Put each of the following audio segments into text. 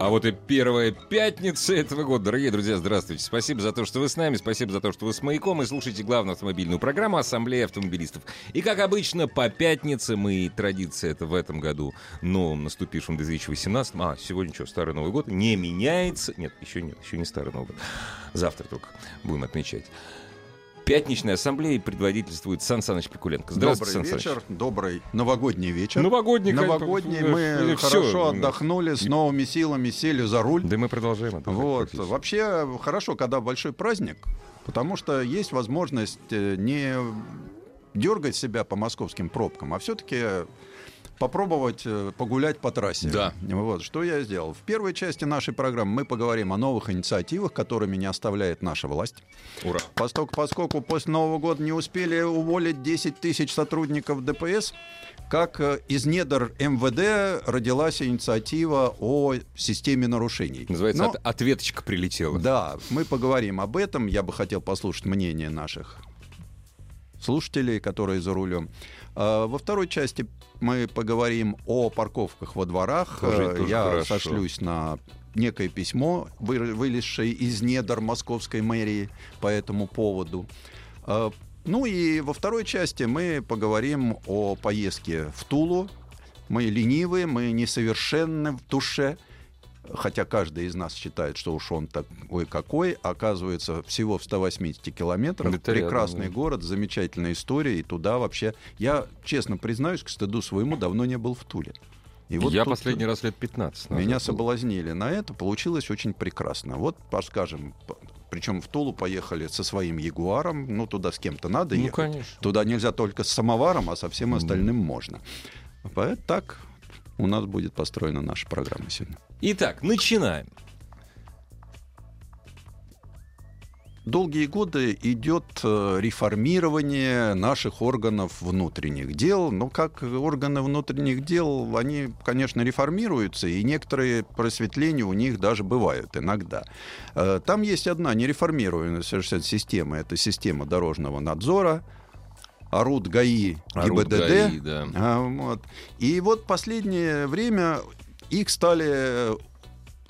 А вот и первая пятница этого года. Дорогие друзья, здравствуйте. Спасибо за то, что вы с нами. Спасибо за то, что вы с «Маяком» и слушаете главную автомобильную программу «Ассамблея автомобилистов». И, как обычно, по пятницам, и традиция это в этом году, новом наступившем 2018, а, сегодня что, Старый Новый год, не меняется. Нет, еще нет, еще не Старый Новый год. Завтра только будем отмечать. Пятничной ассамблеи предводительствует Сан Саныч Пикуленко. Здравствуйте, добрый Сан вечер, добрый новогодний вечер. Новогодний, новогодний. Мы хорошо все. отдохнули, с новыми силами сели за руль. Да мы продолжаем это. Вот. Вообще хорошо, когда большой праздник, потому что есть возможность э, не дергать себя по московским пробкам, а все-таки попробовать э, погулять по трассе. Да. Вот, что я сделал. В первой части нашей программы мы поговорим о новых инициативах, которыми не оставляет наша власть. Ура. Поскольку, поскольку после Нового года не успели уволить 10 тысяч сотрудников ДПС, как э, из недр МВД родилась инициатива о системе нарушений. Называется, Но, от, ответочка прилетела. Да, мы поговорим об этом. Я бы хотел послушать мнение наших слушателей, которые за рулем. А, во второй части мы поговорим о парковках во дворах. Тоже, тоже Я хорошо. сошлюсь на некое письмо, вылезшее из недр московской мэрии по этому поводу. А, ну и во второй части мы поговорим о поездке в Тулу. Мы ленивые, мы несовершенны в душе – хотя каждый из нас считает, что уж он такой какой, оказывается, всего в 180 километрах. Это прекрасный рядом, да. город, замечательная история, и туда вообще... Я, честно признаюсь, к стыду своему давно не был в Туле. И вот Я последний раз лет 15 назад Меня был. соблазнили на это, получилось очень прекрасно. Вот, скажем, причем в Тулу поехали со своим Ягуаром, ну, туда с кем-то надо ну, ехать. Конечно. Туда нельзя только с самоваром, а со всем остальным mm. можно. Поэтому так у нас будет построена наша программа сегодня. Итак, начинаем. Долгие годы идет э, реформирование наших органов внутренних дел. Но как органы внутренних дел, они, конечно, реформируются, и некоторые просветления у них даже бывают иногда. Э, там есть одна нереформируемая совершенно система. Это система дорожного надзора, орут ГАИ орут ГИБДД. ГАИ, да. а, вот. И вот последнее время их стали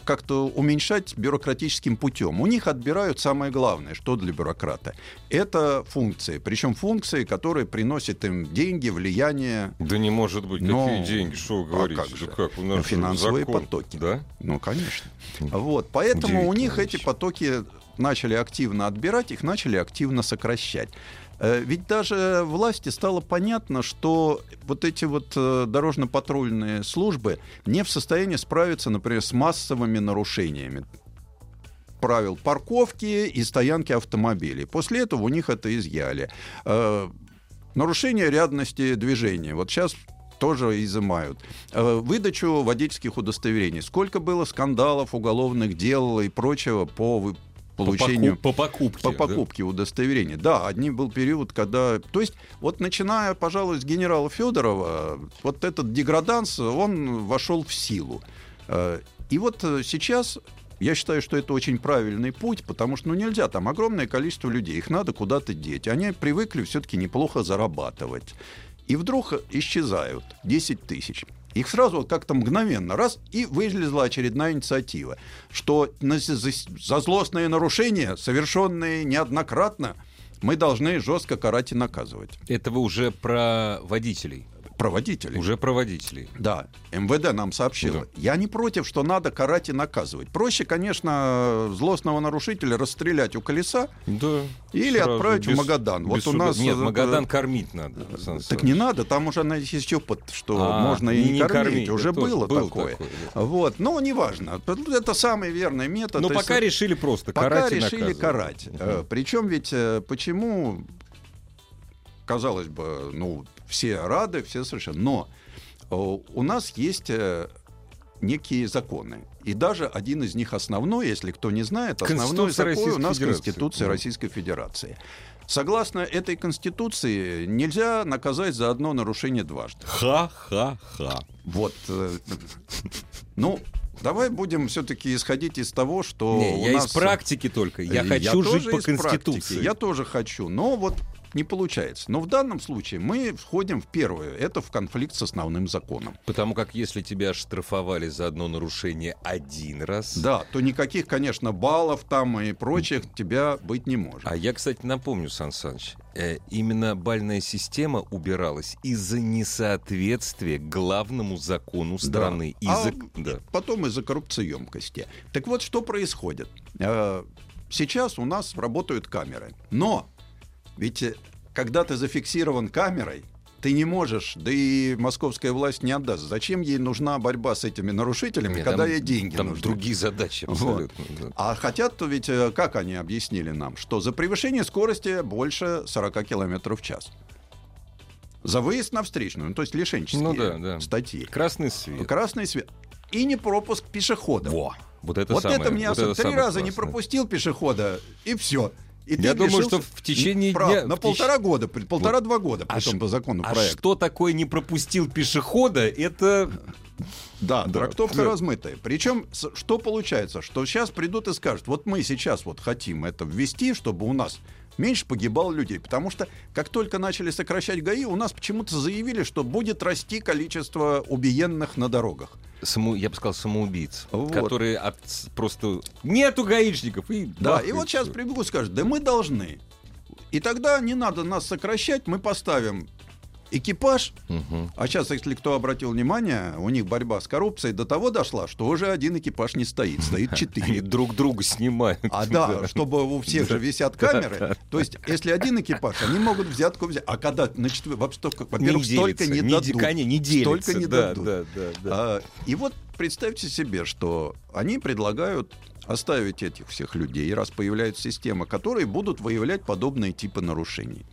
как-то уменьшать бюрократическим путем. У них отбирают самое главное, что для бюрократа. Это функции. Причем функции, которые приносят им деньги, влияние. Да не может быть. Но... Какие деньги? Что вы говорите? А как же? Да как? У нас Финансовые закон. потоки. Да? Ну, конечно. Вот. Поэтому у них эти потоки начали активно отбирать, их начали активно сокращать. Э, ведь даже власти стало понятно, что вот эти вот э, дорожно-патрульные службы не в состоянии справиться, например, с массовыми нарушениями правил парковки и стоянки автомобилей. После этого у них это изъяли. Э, нарушение рядности движения. Вот сейчас тоже изымают. Выдачу водительских удостоверений. Сколько было скандалов, уголовных дел и прочего по получению... По, покупке. По покупке да? удостоверения. Да, одним был период, когда... То есть, вот начиная, пожалуй, с генерала Федорова, вот этот деграданс, он вошел в силу. Э, и вот э, сейчас я считаю, что это очень правильный путь, потому что ну, нельзя, там огромное количество людей, их надо куда-то деть. Они привыкли все-таки неплохо зарабатывать. И вдруг исчезают 10 тысяч. Их сразу как-то мгновенно раз и вылезла очередная инициатива, что за злостные нарушения, совершенные неоднократно, мы должны жестко карать и наказывать. Это вы уже про водителей проводителей. Уже проводителей. Да. МВД нам сообщило. Да. Я не против, что надо карать и наказывать. Проще, конечно, злостного нарушителя расстрелять у колеса да, или сразу, отправить без, в Магадан. Вот у нас... Нет, Магадан кормить надо. Так не надо, там уже есть опыт, что а, можно и не, не кормить. кормить. Уже было был такое. такое Вот. Но неважно. Это самый верный метод. Но пока решили просто пока карать решили карать. Угу. Причем ведь э, почему казалось бы, ну, все рады, все совершенно. Но э, у нас есть э, некие законы. И даже один из них основной, если кто не знает, основной закон у нас Конституция Российской Федерации. Согласно этой Конституции, нельзя наказать за одно нарушение дважды. Ха-ха-ха. Вот. э, Ну, давай будем все-таки исходить из того, что Не, у я нас... из практики только. Я Э, хочу жить по из практики. Конституции. Я тоже хочу, но вот не получается. Но в данном случае мы входим в первое. Это в конфликт с основным законом. Потому как если тебя штрафовали за одно нарушение один раз... Да, то никаких, конечно, баллов там и прочих тебя быть не может. А я, кстати, напомню, Сан Саныч, э, именно бальная система убиралась из-за несоответствия главному закону страны. Да. Из-за... А да. Потом из-за коррупциемкости. Так вот, что происходит? Э, Сейчас у нас работают камеры. Но ведь э, когда ты зафиксирован камерой, ты не можешь, да и московская власть не отдаст. Зачем ей нужна борьба с этими нарушителями, Нет, когда там- ей деньги Там нужны? другие задачи Вот. абсолютно. да. А хотят ведь, э, как они объяснили нам, что за превышение скорости больше 40 км в час. За выезд на встречную, ну, то есть лишенческие Ну да, да. статьи. Красный свет. Красный свет. И не пропуск пешехода. Во, вот это вот самое, это мне вот особо- это три раза не классное. пропустил пешехода, и все. И Я думаю, что в течение прав дня- На в теч- полтора года, полтора-два года, А притом ш- по закону А проекта. что такое не пропустил пешехода, это... Да, Да. трактовка Да. размытая. Причем, что получается? Что сейчас придут и скажут, вот мы сейчас вот хотим это ввести, чтобы у нас меньше погибало людей. Потому что как только начали сокращать ГАИ, у нас почему-то заявили, что будет расти количество убиенных на дорогах. Саму, я бы сказал, самоубийц, Вот. которые от, просто... Нету гаишников! И Да, и вот сейчас прибегут и скажут, да мы должны. И тогда не надо нас сокращать, мы поставим экипаж, Мгм. А сейчас, если кто обратил внимание, у них борьба с коррупцией до того дошла, что уже один экипаж не стоит, стоит Они четыре. друг друга снимают. А да, чтобы у всех же висят камеры. То есть, если один экипаж, они могут взятку взять. А когда на четвер- во-первых, столько не дадут. не делится. Столько не да, дадут. Да, да, да. А, И вот представьте себе, что они предлагают оставить этих всех людей, раз появляется система, которые будут выявлять подобные типы нарушений.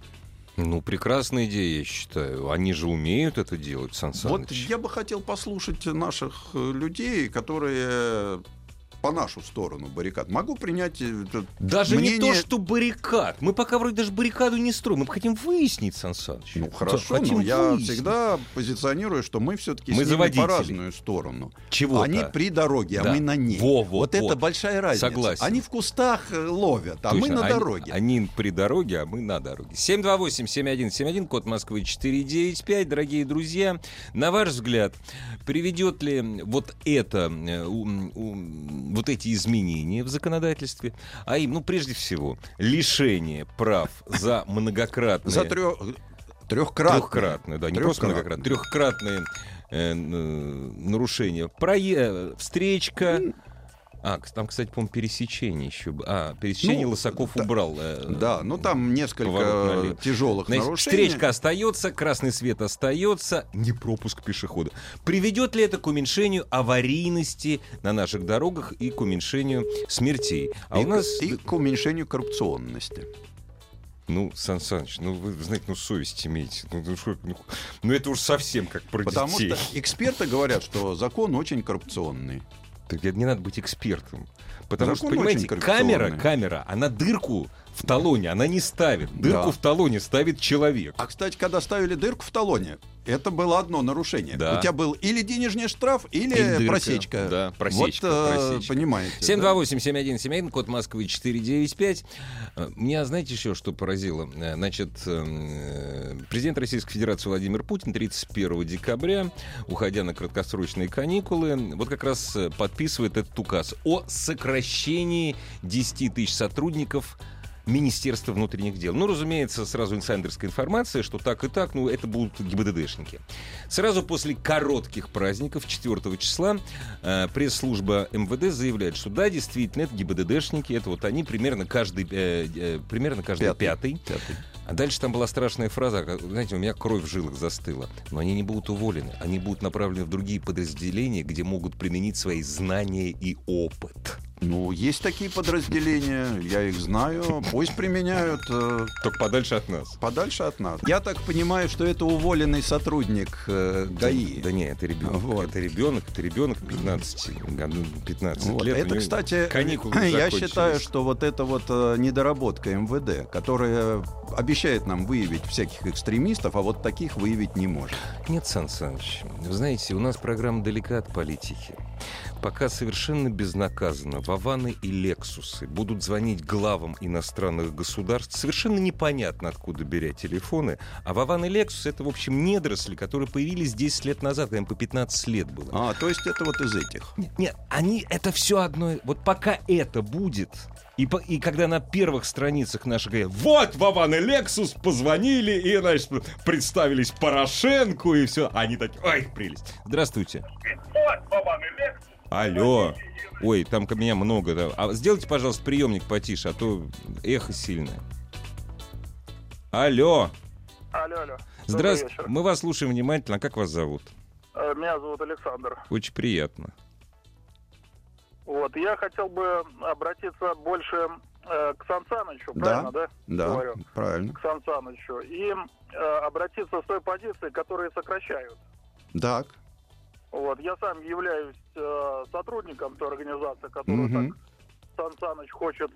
Ну, прекрасная идея, я считаю. Они же умеют это делать, Сан Вот Саныч. я бы хотел послушать наших э, людей, которые по нашу сторону баррикад. Могу принять э, это Даже не мнение- то, что баррикад. Мы пока вроде даже баррикаду не строим. Мы хотим выяснить, Сан Саныч. Ну хорошо, Хотим но я выяснить. всегда позиционирую, что мы все-таки Мы с ними по разную сторону. Чего-то. Они при дороге, Да. а мы на ней. Во, во, вот это вот. большая разница. Согласен. Они в кустах э, ловят, а мы Точно. на Они- дороге. Они, при дороге, а мы на дороге. 728-7171, код Москвы 495. Дорогие друзья, на ваш взгляд, приведет ли вот это, э, вот эти изменения в законодательстве, а им, ну, прежде всего, лишение прав за многократные... За трех... Трехкратно. Трехкратное, да, не просто многократное. Трехкратные э, н- нарушения. Прое... Встречка. А, там, кстати, по-моему, пересечение еще. А, пересечение Ну, Лысаков да. убрал. э, Да, ну там несколько тяжелых Значит, нарушений. встречка остается, красный свет остается, не пропуск пешехода. Приведет ли это к уменьшению аварийности на наших дорогах и к уменьшению смертей? А и, у нас, и к уменьшению коррупционности. ну, Сан Саныч, ну вы знаете, ну совесть имеете. Ну, ну, ну, ну, это уж совсем как про Потому детей. что эксперты говорят, что закон очень коррупционный. Так не надо быть экспертом. Потому Закон что, понимаете, камера, камера, она дырку в талоне, она не ставит. Дырку Да. в талоне ставит человек. А, кстати, когда ставили дырку в талоне, это было одно нарушение. Да. У тебя был или денежный штраф, или, Или просечка. Да, просечка, Вот, э, просечка. понимаете. 728-7171, код Москвы 495. Э, Меня, знаете, еще что поразило? Э, Значит, э, президент Российской Федерации Владимир Путин 31 декабря, уходя на краткосрочные каникулы, вот как раз э, подписывает этот указ о сокращении 10 тысяч сотрудников Министерства внутренних дел. Ну, разумеется, сразу инсайдерская информация, что так и так, ну, это будут ГИБДДшники. Сразу после коротких праздников 4 числа э, пресс-служба МВД заявляет, что да, действительно, это ГИБДДшники, это вот они примерно каждый, э, э, примерно каждый Пятый. пятый. А дальше там была страшная фраза, как, знаете, у меня кровь в жилах застыла. Но они не будут уволены, они будут направлены в другие подразделения, где могут применить свои знания и опыт. Ну, есть такие подразделения, я их знаю. Пусть применяют э, Только подальше от нас. подальше от нас. Я так понимаю, что это уволенный сотрудник э, ГАИ. Да нет, это ребенок. Вот. Это ребенок, это ребенок 15, году- 15 Вот. лет. Это, кстати, каникулы я считаю, что вот это вот э, недоработка МВД, которая обещает нам выявить всяких экстремистов, а вот таких выявить не может. Нет, Сан Саныч, вы знаете, у нас программа далека от политики. Пока совершенно безнаказанно Вованы и Лексусы будут звонить главам иностранных государств, совершенно непонятно, откуда беря телефоны. А Вован и Лексус — это, в общем, недоросли, которые появились 10 лет назад, когда им по 15 лет было. А, то есть это вот из этих. Нет, нет, они это все одно. Вот пока это будет, и, по- и когда на первых страницах наших говорят, вот Вован и Лексус позвонили и, значит, представились Порошенку и все, они такие, ой, прелесть. Здравствуйте. Алло. Ой, там ко меня много. да. А сделайте, пожалуйста, приемник потише, а то эхо сильное. Алло. Алло, алло. Здравствуйте. Мы вас слушаем внимательно. Как вас зовут? Э, Меня зовут Александр. Очень приятно. Вот, я хотел бы обратиться больше э, к Сан Санычу, Да. правильно, да? Да, Говорю. правильно. К Сан Санычу. И э, обратиться с той позиции, которые сокращают. Так. Вот, я сам являюсь э, сотрудником той организации, которую Мгм. так Сан Саныч хочет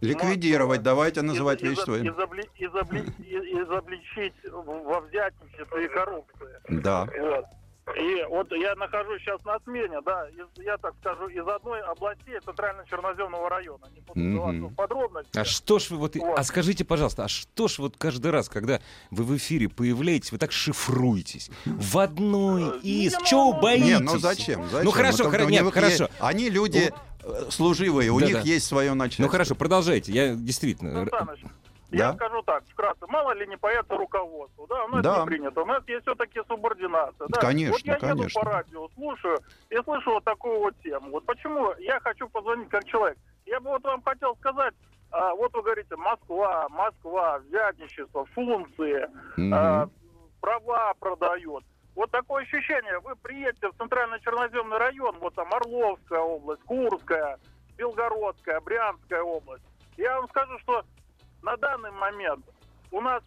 Ликвидировать, давайте называть из- вещи изоб- своими. изобли- изобли- изобличить во взятничестве и коррупции. Да. Вот. И вот я нахожусь сейчас на смене, да, из- я так скажу, из одной области Центрально-Черноземного района. Не буду в подробности. А что ж вы вот... Вот. А скажите, пожалуйста, а что ж вот каждый раз, когда вы в эфире появляетесь, вы так шифруетесь? В одной Э, из... не, Чего ну, боитесь? Не, ну зачем? зачем? Ну хорошо, Вот хоро- у нет, них хорошо. есть- Они люди э, служивые, у Да, них да. есть свое начальство. Ну хорошо, продолжайте. Я действительно... Саныч, Да. Я скажу так, вкратце, мало ли не боятся руководству, да, у нас Да. не принято, у нас есть все-таки субординация, да. Конечно, вот я еду конечно. по радио, слушаю и слышу вот такую вот тему. Вот почему я хочу позвонить как человек. Я бы вот вам хотел сказать, а, вот вы говорите, Москва, Москва, взятничество, функции, Мгм. а, права продает. Вот такое ощущение, вы приедете в центрально-черноземный район, вот там Орловская область, Курская, Белгородская, Брянская область. Я вам скажу, что на данный момент у нас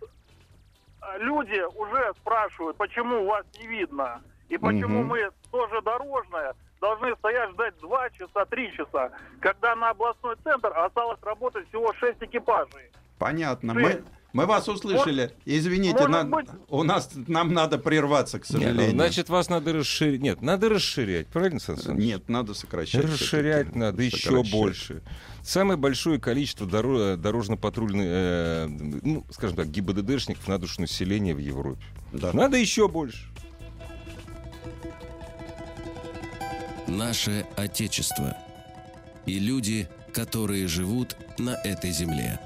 а, люди уже спрашивают, почему вас не видно, и почему Мгм. мы тоже дорожная должны стоять ждать 2 часа, 3 часа, когда на областной центр осталось работать всего 6 экипажей. Понятно. Ты- Мы, мы вас услышали. Извините, на- быть- у нас нам надо прерваться, к ну, сожалению. значит, вас надо расширять. Нет, надо расширять, правильно, Сан Саныч? Нет, надо сокращать. Расширять надо еще Сокращать. больше. Самое большое количество доро- дорожно-патрульных, э, ну, скажем так, ГИБДДшников на душу населения в Европе. Да. Надо еще больше. Наше Отечество и люди, которые живут на этой земле.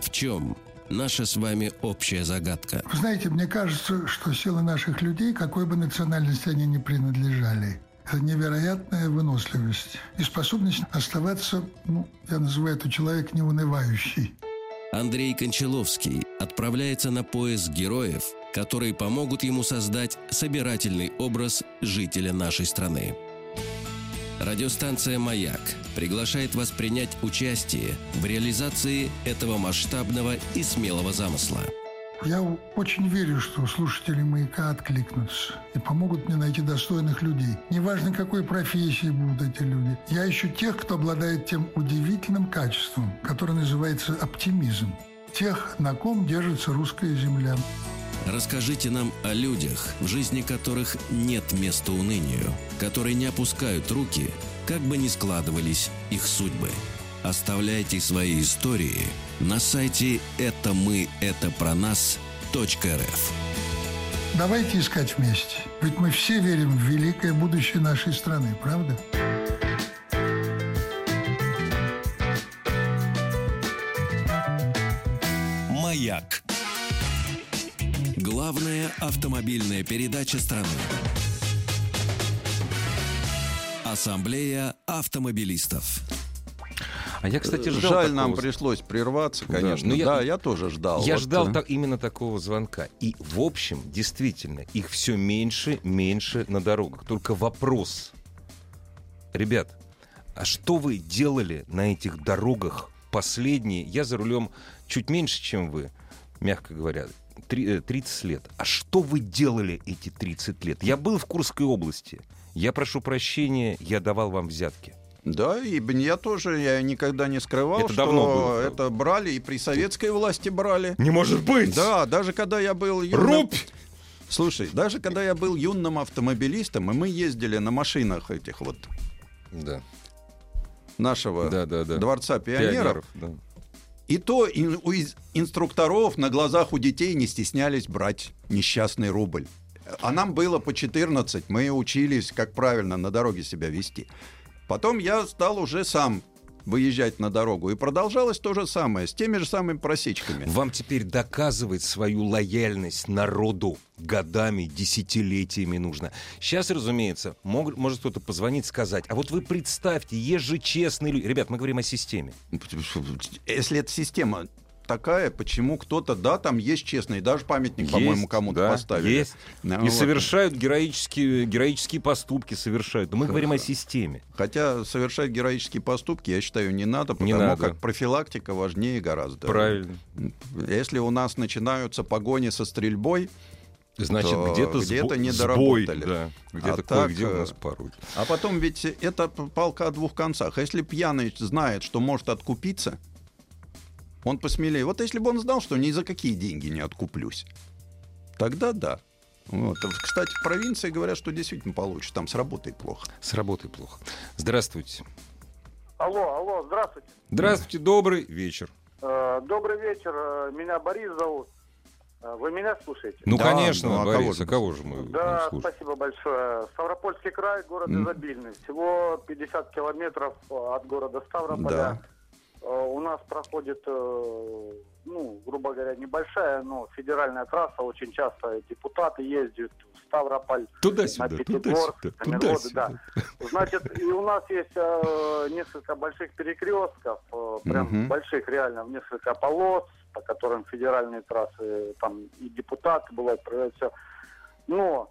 В чем наша с вами общая загадка? Вы знаете, мне кажется, что сила наших людей, какой бы национальности они ни принадлежали, это невероятная выносливость и способность оставаться, ну, я называю это человек неунывающий. Андрей Кончаловский отправляется на поиск героев, которые помогут ему создать собирательный образ жителя нашей страны. Радиостанция «Маяк» приглашает вас принять участие в реализации этого масштабного и смелого замысла. Я очень верю, что слушатели «Маяка» откликнутся и помогут мне найти достойных людей. Неважно, какой профессии будут эти люди. Я ищу тех, кто обладает тем удивительным качеством, которое называется оптимизм. Тех, на ком держится русская земля. Расскажите нам о людях, в жизни которых нет места унынию, которые не опускают руки, как бы ни складывались их судьбы. Оставляйте свои истории на сайте это мы это про нас .рф. Давайте искать вместе. Ведь мы все верим в великое будущее нашей страны, правда? Маяк. Главная автомобильная передача страны. Ассамблея автомобилистов. А я, кстати, ждал Жаль, такого нам пришлось прерваться, конечно. ну я- Да, я тоже ждал. Я Вот, ждал э, так- именно такого звонка. И, в общем, действительно, их все меньше, меньше на дорогах. Только вопрос. Ребят, А что вы делали на этих дорогах последние? Я за рулем чуть меньше, чем вы, мягко говоря. 30 э, лет. А что вы делали эти 30 лет? Я был в Курской области. Я прошу прощения, я давал вам взятки. Да, и я тоже я никогда не скрывал, это что давно было, это брали и при советской власти брали. Не может быть! Да, даже когда я был юным... Рубь! Слушай, даже когда я был юным автомобилистом, и мы ездили на машинах этих вот да. нашего да, да, да. дворца пионеров, пионеров да. И то у инструкторов на глазах у детей не стеснялись брать несчастный рубль. А нам было по 14, мы учились, как правильно на дороге себя вести. Потом я стал уже сам выезжать на дорогу. И продолжалось то же самое, с теми же самыми просечками. Вам теперь доказывать свою лояльность народу годами, десятилетиями нужно. Сейчас, разумеется, мог, может кто-то позвонить, сказать, а вот вы представьте, есть же честные люди. Ребят, мы говорим о системе. Если эта система такая, почему кто-то, да, там есть честный, даже памятник, по-моему, кому-то да, поставили. Есть. Ну, и вот. совершают героические, героические поступки, совершают. Но мы говорим о системе. Хотя совершать героические поступки, я считаю, не надо, потому не надо. как профилактика важнее гораздо. Правильно. Если у нас начинаются погони со стрельбой, Значит, где-то где-то не доработали. Да, где-то а кое-где у нас э, порой. А потом ведь это палка о двух концах. Если пьяный знает, что может откупиться, он посмелее. Вот если бы он знал, что ни за какие деньги не откуплюсь, тогда да. Вот. Кстати, в провинции говорят, что действительно получше. Там с работой плохо. С работой плохо. Здравствуйте. Алло, алло, здравствуйте. Здравствуйте, добрый вечер. Э, добрый вечер. Э, меня Борис зовут. Э, вы меня слушаете? Ну, да, конечно, ну, а Борис, кого, а кого же мы Да, спасибо большое. Ставропольский край, город mm. изобильный. Всего 50 километров от города Ставрополя. Да. Э, у нас проходит, э, ну, грубо говоря, небольшая, но федеральная трасса. Очень часто депутаты ездят в Ставрополь, туда-сюда, на Пятигорск, туда-сюда, на Миргоды, да. Значит, и у нас есть э, несколько больших перекрестков, прям угу. больших реально, в несколько полос, по которым федеральные трассы, там и депутаты бывают, все. Но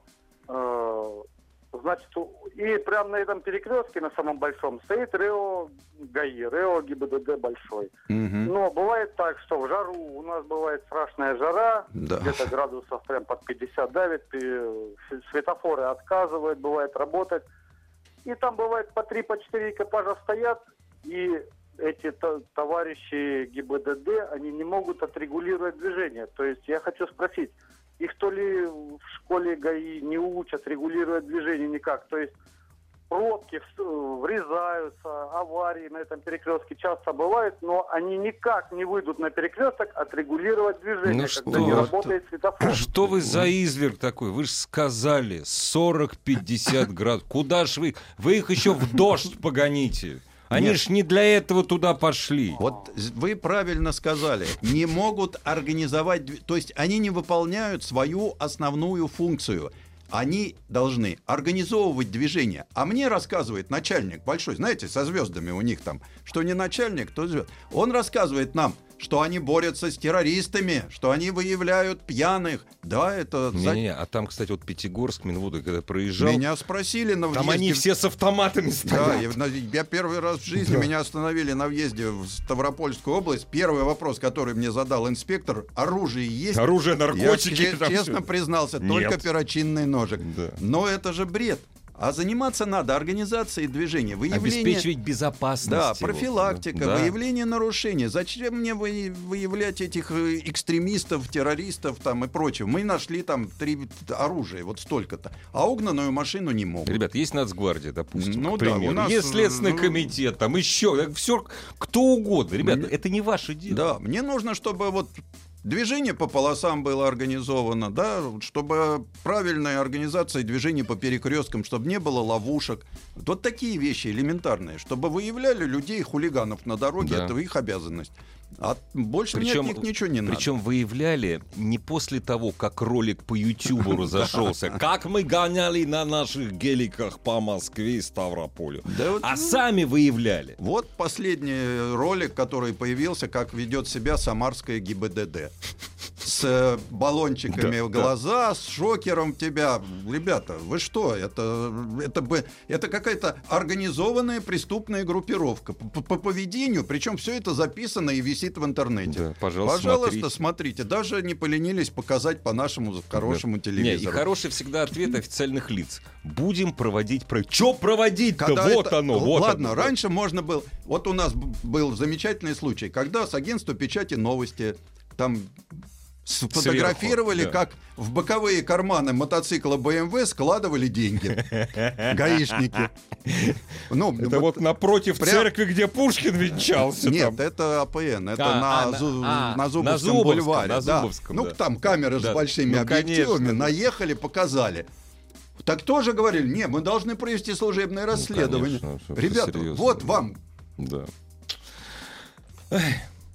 Значит, и прямо на этом перекрестке, на самом большом, стоит РЭО ГАИ, РЭО ГИБДД большой. Угу. Но бывает так, что в жару у нас бывает страшная жара, да. где-то градусов прям под 50 давит, светофоры отказывают, бывает работать. И там бывает по 3-4 по экипажа стоят, и эти товарищи ГИБДД, они не могут отрегулировать движение. То есть я хочу спросить, их то ли в школе ГАИ не учат регулировать движение никак. То есть пробки врезаются, аварии на этом перекрестке часто бывают, но они никак не выйдут на перекресток отрегулировать движение, ну когда что? не работает светофор. Что вы за изверг такой? Вы же сказали 40-50 градусов. Куда ж вы? Вы их еще в дождь погоните. Они Нет. ж не для этого туда пошли. Вот вы правильно сказали. Не могут организовать... То есть они не выполняют свою основную функцию они должны организовывать движение. А мне рассказывает начальник большой, знаете, со звездами у них там, что не начальник, то звезд. Он рассказывает нам, что они борются с террористами, что они выявляют пьяных. Да, это... Не, не, а там, кстати, вот Пятигорск, Минводы, когда проезжал... Меня спросили на въезде... Там они все с автоматами стоят. Да, я, я первый раз в жизни, да. меня остановили на въезде в Ставропольскую область. Первый вопрос, который мне задал инспектор, оружие есть? Оружие, наркотики. Я честно все. признался, Нет. только перочинный ножик. Да. Но это же бред. А заниматься надо организацией движения, выявление... Обеспечивать безопасность. Да, профилактика, да. выявление нарушений. Зачем мне вы, выявлять этих э, экстремистов, террористов там и прочего? Мы нашли там три оружия, вот столько-то. А угнанную машину не могут. Ребят, есть Нацгвардия, допустим, ну, к примеру. Да, у нас... Есть Следственный ну... комитет, там еще, все, кто угодно. Ребята, мне... это не ваше дело. Да, мне нужно, чтобы вот Движение по полосам было организовано, да, чтобы правильная организация движения по перекресткам, чтобы не было ловушек. Вот такие вещи элементарные, чтобы выявляли людей, хулиганов на дороге, да. это их обязанность. А больше Причем- мне от них ничего не надо. Причем выявляли не после того, как ролик по Ютубу разошелся, как мы гоняли на наших геликах по Москве и Ставрополю. Да А ну, сами выявляли. Вот последний ролик, который появился, как ведет себя самарская ГИБДД. С э, баллончиками Да, в глаза, с шокером тебя. Ребята, вы что? Это, это, бы, это какая-то организованная преступная группировка. По, по поведению, причем все это записано и висит в интернете. Да, пожалуйста, Пожалуйста, смотрите. смотрите. Даже не поленились показать по нашему хорошему Не, и телевизору. хороший всегда ответ официальных лиц. Будем проводить про... Че проводить-то? Когда Вот это- оно, вот Ладно, оно. раньше можно было... Вот у нас был замечательный случай, когда с агентства печати новости там сфотографировали, Сверху, да. как в боковые карманы мотоцикла BMW складывали деньги. Гаишники. Ну, Это вот напротив прям- церкви, где Пушкин венчался. Нет, там. это АПН, это А, на, а, Зу- а, на на Зубовском Зубовском, бульваре. на да. Зубовском, ну, да. там камеры Да. с большими Ну, объективами, конечно, наехали, показали. Так тоже говорили, не, мы должны провести служебное расследование. конечно, что это Ребята, серьезно. вот вам Да.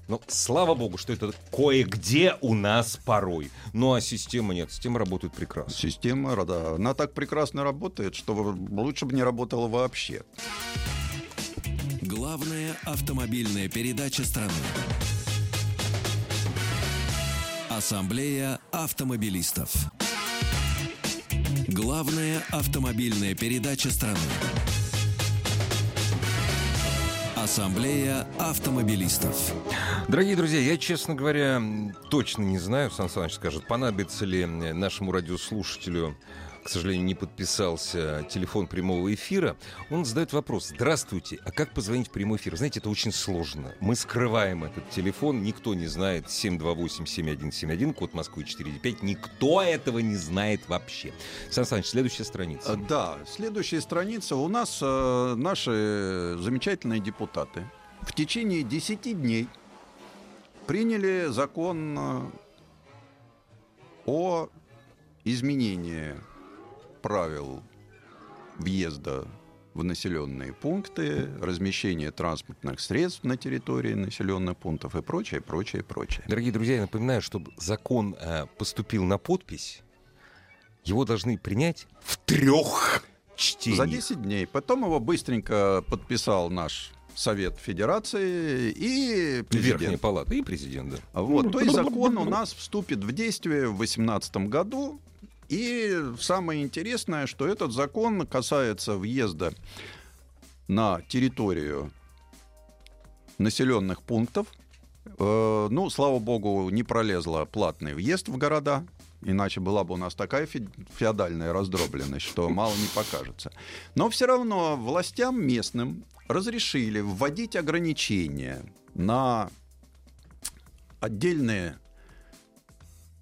Ну, слава богу, что это кое-где у нас порой. Ну, а система нет. Система работает прекрасно. Система, да, она так прекрасно работает, что лучше бы не работала вообще. Главная автомобильная передача страны. Ассамблея автомобилистов. Главная автомобильная передача страны. Ассамблея автомобилистов. Дорогие друзья, я, честно говоря, точно не знаю, Сан Саныч скажет, понадобится ли м, нашему радиослушателю, к сожалению, не подписался телефон прямого эфира. Он задает вопрос. Здравствуйте, а как позвонить в прямой эфир? Знаете, это очень сложно. Мы скрываем этот телефон, никто не знает. 728-7171, код Москвы 495. Никто этого не знает вообще. Сан Саныч, следующая Э, страница. Да, следующая страница. У нас э, наши замечательные депутаты в течение 10 дней приняли закон э, о изменении правил въезда в населенные пункты, размещение транспортных средств на территории населенных пунктов и прочее, прочее, прочее. Дорогие друзья, я напоминаю, чтобы закон э, поступил на подпись, его должны принять в трех чтениях. За 10 дней. Потом его быстренько подписал наш Совет Федерации и президент. Верхняя палата и президент, да. Вот, то есть закон у нас вступит в действие в 2018 году. И самое интересное, что этот закон касается въезда на территорию населенных пунктов. Э, Ну, слава богу, не пролезла платный въезд в города. Иначе была бы у нас такая фе- феодальная раздробленность, что мало не покажется. Но все равно властям местным разрешили вводить ограничения на отдельные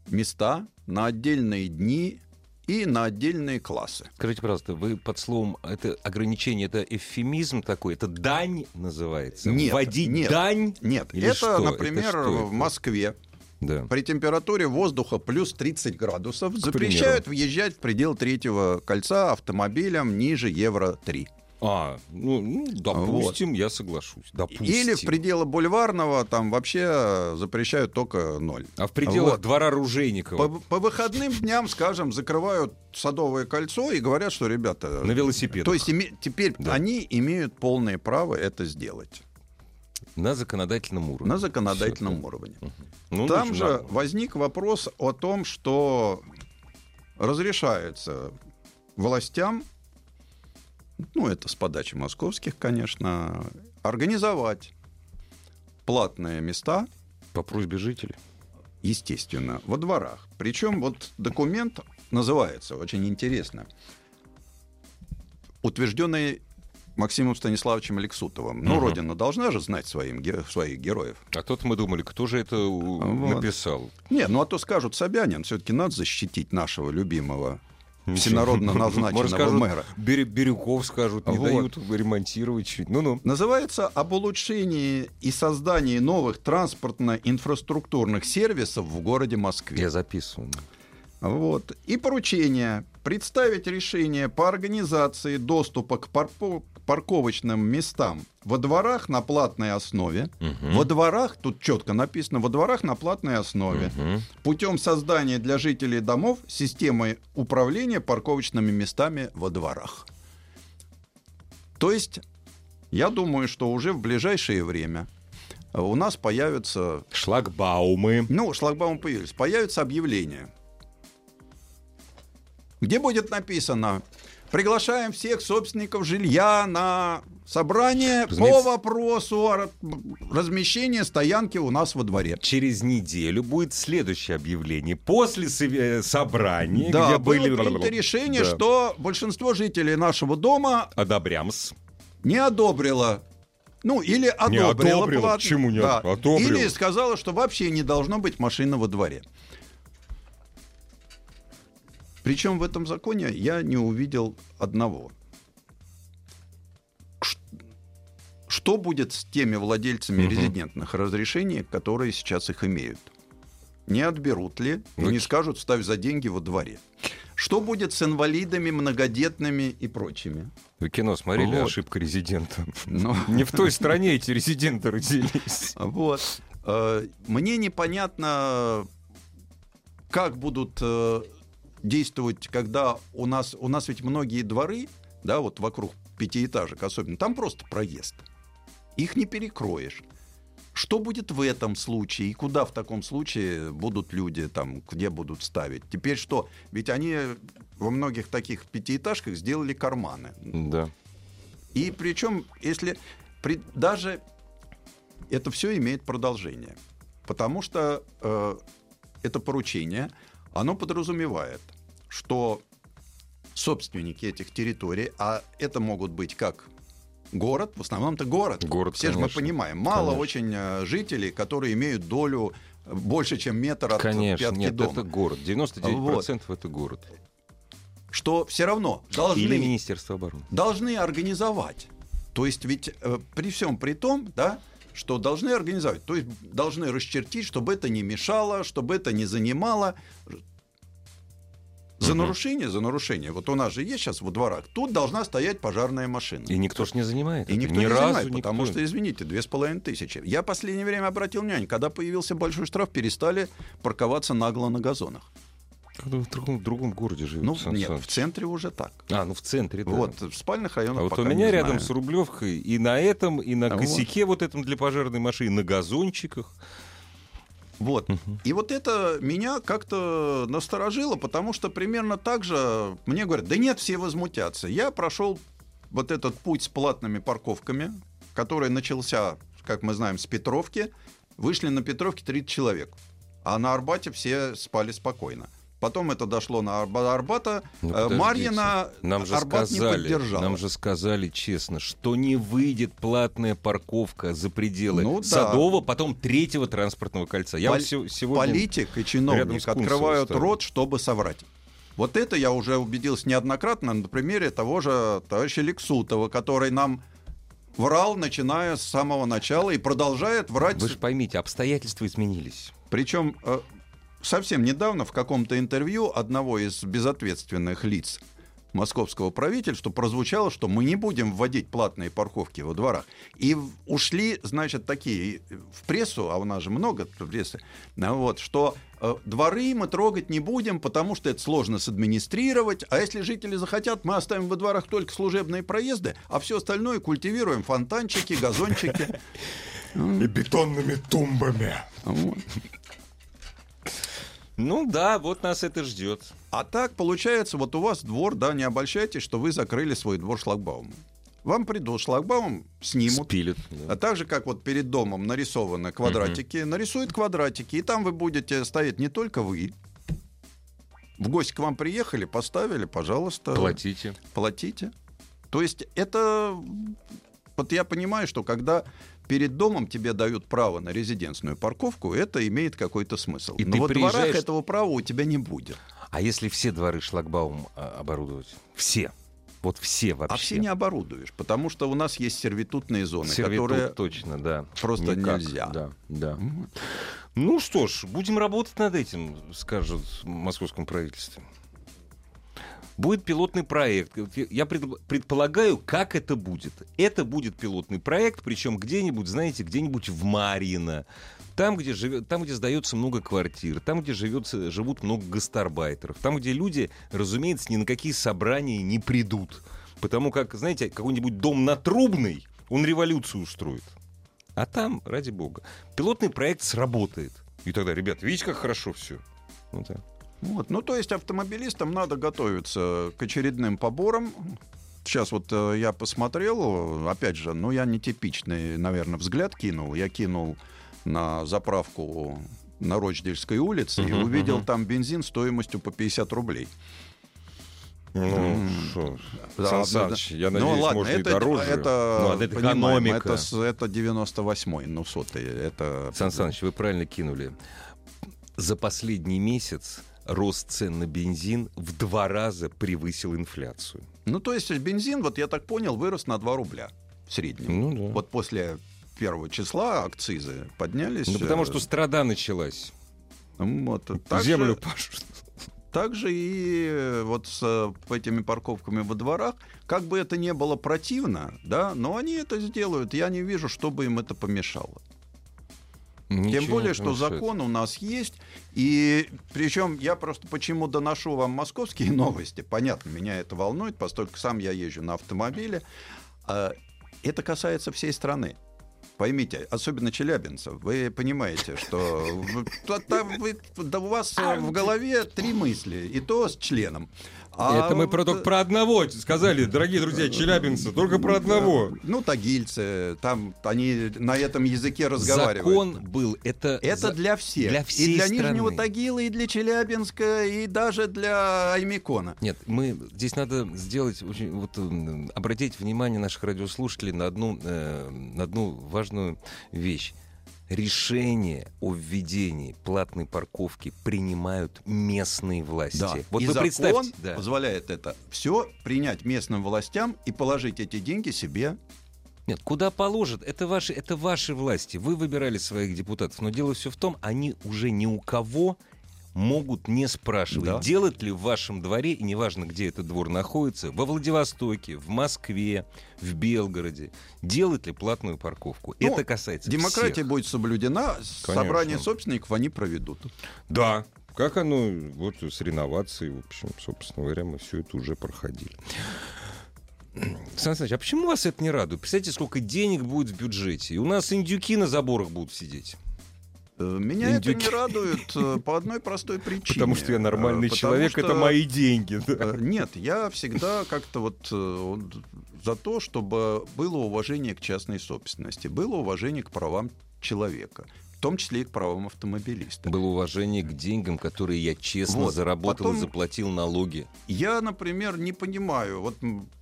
места, на отдельные дни и на отдельные классы. Скажите, пожалуйста, вы под словом это ограничение, это эвфемизм такой, это дань называется? Нет, Вводить нет. дань? Нет, Или это, что? например, Это что в? Москве Да. при температуре воздуха плюс 30 градусов примеру. запрещают въезжать в предел третьего кольца автомобилям ниже Евро-3. А, ну, ну, допустим, я соглашусь. Допустим. Или в пределы бульварного там вообще запрещают только ноль. А в пределах Вот. двора Оружейникова По, по выходным дням, скажем, закрывают Садовое кольцо и говорят, что, ребята... на велосипедах. То есть име- теперь Да. они имеют полное право это сделать на законодательном уровне. на законодательном Всё. уровне. Ну, Там же да. возник вопрос о том, что разрешается властям, ну это с подачи московских, конечно, организовать платные места, по просьбе жителей. естественно, во дворах. Причем вот документ называется очень интересно. Утвержденный Максимом Станиславовичем Алексутовым. Ну, Мгм. Родина должна же знать своим, ге- своих героев. А тут мы думали, кто же это Вот. написал? Не, ну а то скажут Собянин, все-таки надо защитить нашего любимого всенародно назначенного скажут, мэра. Бирю- Бирюков скажут, не Вот. дают ремонтировать чуть. Ну-ну. Называется «Об улучшении и создании новых транспортно-инфраструктурных сервисов в городе Москве». Я записываю. Вот. И поручение представить решение по организации доступа к парпо- парковочным местам во дворах на платной основе. Мгм. Во дворах, тут четко написано, во дворах на платной основе. Мгм. Путем создания для жителей домов системы управления парковочными местами во дворах. То есть, я думаю, что уже в ближайшее время у нас появятся Шлагбаумы. ну, шлагбаум появились. Появится объявление. Где будет написано Приглашаем всех собственников жилья на собрание по Разумеется. вопросу о ра- размещения стоянки у нас во дворе. Через неделю будет следующее объявление. После сове- собрания, Да, где было были... принято решение, Да. что большинство жителей нашего дома Одобрямс. не одобрило. Ну, или Не одобрило. одобрило? платно. Почему не Да. одобрило? Или сказала, что вообще не должно быть машины во дворе. Причем в этом законе я не увидел одного. Что будет с теми владельцами Мгм. резидентных разрешений, которые сейчас их имеют? Не отберут ли? И не скажут, ставь за деньги во дворе. Что будет с инвалидами, многодетными и прочими? Вы кино смотрели Вот. «Ошибка резидента». Ну, Не в той стране эти резиденты родились. Вот. Э, Мне непонятно, как будут э, действовать, когда у нас, у нас ведь многие дворы, да, вот вокруг пятиэтажек особенно, там просто проезд. Их не перекроешь. Что будет в этом случае и куда в таком случае будут люди там, где будут ставить? Теперь что? Ведь они во многих таких пятиэтажках сделали карманы. Да. И причем, если при- даже это все имеет продолжение, потому что э, это поручение, оно подразумевает, что собственники этих территорий, а это могут быть как город, в основном это город. Город, Все же мы конечно. понимаем, мало Конечно. очень э, жителей, которые имеют долю э, больше, чем метр от Конечно, пятки нет, дома. это город. 99% это город. Что все равно должны Или Министерство обороны. должны организовать. То есть ведь э, при всем при том, да, что должны организовать, то есть должны расчертить, чтобы это не мешало, чтобы это не занимало. За Мгм. нарушение, за нарушение. Вот у нас же есть сейчас во дворах. Тут должна стоять пожарная машина. И никто ж не занимает. И это. никто Ни не разу занимает, никто. потому что, извините, две с половиной тысячи. Я в последнее время обратил внимание, когда появился большой штраф, перестали парковаться нагло на газонах. В другом, в другом городе живете, Ну, Сан нет, в центре уже так. А, ну в центре, да. Вот, в спальных районах А вот у меня рядом знаю. с Рублевкой и на этом, и на А вот. косяке вот этом для пожарной машины, на газончиках. Вот. И вот это меня как-то насторожило, потому что примерно так же мне говорят, да нет, все возмутятся. Я прошел вот этот путь с платными парковками, который начался, как мы знаем, с Петровки. Вышли на Петровке 30 человек, а на Арбате все спали спокойно. Потом это дошло на Арба- Арбата. Ну, Э. Марьина Нам же Арбат не сказали, поддержала. нам же сказали честно, что не выйдет платная парковка за пределы Ну да. Садового, потом третьего транспортного кольца. Я Пол- вот сегодня... Политик и чиновник открывают ставлю. рот, чтобы соврать. Вот это я уже убедился неоднократно на примере того же товарища Лексутова, который нам врал, начиная с самого начала, и продолжает врать. Вы же поймите, обстоятельства изменились. Причем э, совсем недавно в каком-то интервью одного из безответственных лиц московского правительства прозвучало, что мы не будем вводить платные парковки во дворах. И ушли, значит, такие в прессу, а у нас же много прессы, ну вот, что э, дворы мы трогать не будем, потому что это сложно садминистрировать, а если жители захотят, мы оставим во дворах только служебные проезды, а все остальное культивируем, фонтанчики, газончики. И бетонными тумбами. Ну да, вот нас это ждет. А так получается, вот у вас двор, да, не обольщайтесь, что вы закрыли свой двор шлагбаумом. Вам придут шлагбаум, снимут. Спилит. А так же, как вот перед домом нарисованы квадратики, нарисуют квадратики, и там вы будете стоять не только вы. В гости к вам приехали, поставили, пожалуйста, Платите. платите. То есть это... Вот я понимаю, что когда перед домом тебе дают право на резидентную парковку, это имеет какой-то смысл. И Но во дворах приезжаешь- этого права у тебя не будет. А если все дворы шлагбаум а, оборудовать? Все. Вот все вообще. А все не оборудуешь, потому что у нас есть сервитутные зоны, Сервитут которые... точно, да. просто Никак. нельзя. Да, да. Ну что ж, будем работать над этим, скажут в московском правительстве. Будет пилотный проект. Я предполагаю, как это будет. Это будет пилотный проект, причем где-нибудь, знаете, где-нибудь в Марино, там, где, живет, там, где сдается много квартир, там, где живется, живут много гастарбайтеров, там, где люди, разумеется, ни на какие собрания не придут. Потому как, знаете, какой-нибудь дом на Трубной, он революцию устроит. А там, ради бога, пилотный проект сработает. И тогда, ребят, видите, как хорошо все? Вот так. Вот. Ну, то есть автомобилистам надо готовиться к очередным поборам. Сейчас вот э, я посмотрел, опять же, ну, я нетипичный, наверное, взгляд кинул. Я кинул на заправку на Рочдельской улице uh-huh, и увидел uh-huh. там бензин стоимостью по 50 рублей. Ну, что, да, Сан Саныч, я ну, надеюсь, ладно, может, это, и дороже. Это, ну, это экономика. Это, это 98-й, ну, сотый. Это... Сан Саныч, вы правильно кинули. За последний месяц рост цен на бензин в два раза превысил инфляцию. Ну, то есть бензин, вот я так понял, вырос на 2 рубля в среднем. Ну, да. Вот после первого числа акцизы поднялись. Ну, потому что страда началась. Вот, так Землю же, пашут. Также и э, вот с э, этими парковками во дворах, как бы это не было противно, да, но они это сделают. Я не вижу, чтобы им это помешало. Ничего Тем более, что закон у нас есть. И причем я просто почему доношу вам московские новости. Понятно, меня это волнует, поскольку сам я езжу на автомобиле. А, это касается всей страны поймите, особенно челябинцев, вы понимаете, что да у вас в голове три мысли, и то с членом. А Это мы про, только про одного сказали, дорогие друзья, челябинцы, только про одного. Ну, тагильцы, там они на этом языке разговаривают. Закон был, это... Это за... для всех. Для всей И для страны. Нижнего Тагила, и для Челябинска, и даже для Аймикона. Нет, мы здесь надо сделать, очень, вот, обратить внимание наших радиослушателей на одну, э, на одну важную вещь решение о введении платной парковки принимают местные власти. Да. Вот и вы закон да. позволяет это все принять местным властям и положить эти деньги себе нет, куда положат? Это ваши, это ваши власти. Вы выбирали своих депутатов. Но дело все в том, они уже ни у кого могут не спрашивать, да. делать ли в вашем дворе, и неважно, где этот двор находится, во Владивостоке, в Москве, в Белгороде, делать ли платную парковку. Ну, Это касается Демократия всех. будет соблюдена, Конечно. собрание собственников они проведут. Да, как оно, вот с реновацией, в общем, собственно говоря, мы все это уже проходили. Сан Саныч, а почему вас это не радует? Представьте, сколько денег будет в бюджете. И у нас индюки на заборах будут сидеть. Э, меня Индюки. это не радует э, по одной простой причине. Потому что я нормальный Потому человек, что... это мои деньги. Да? Э, нет, я всегда как-то вот за то, чтобы было уважение к частной собственности, было уважение к правам человека. В том числе и к правам автомобилиста. Было уважение к деньгам, которые я честно вот. заработал Потом, и заплатил налоги. Я, например, не понимаю, вот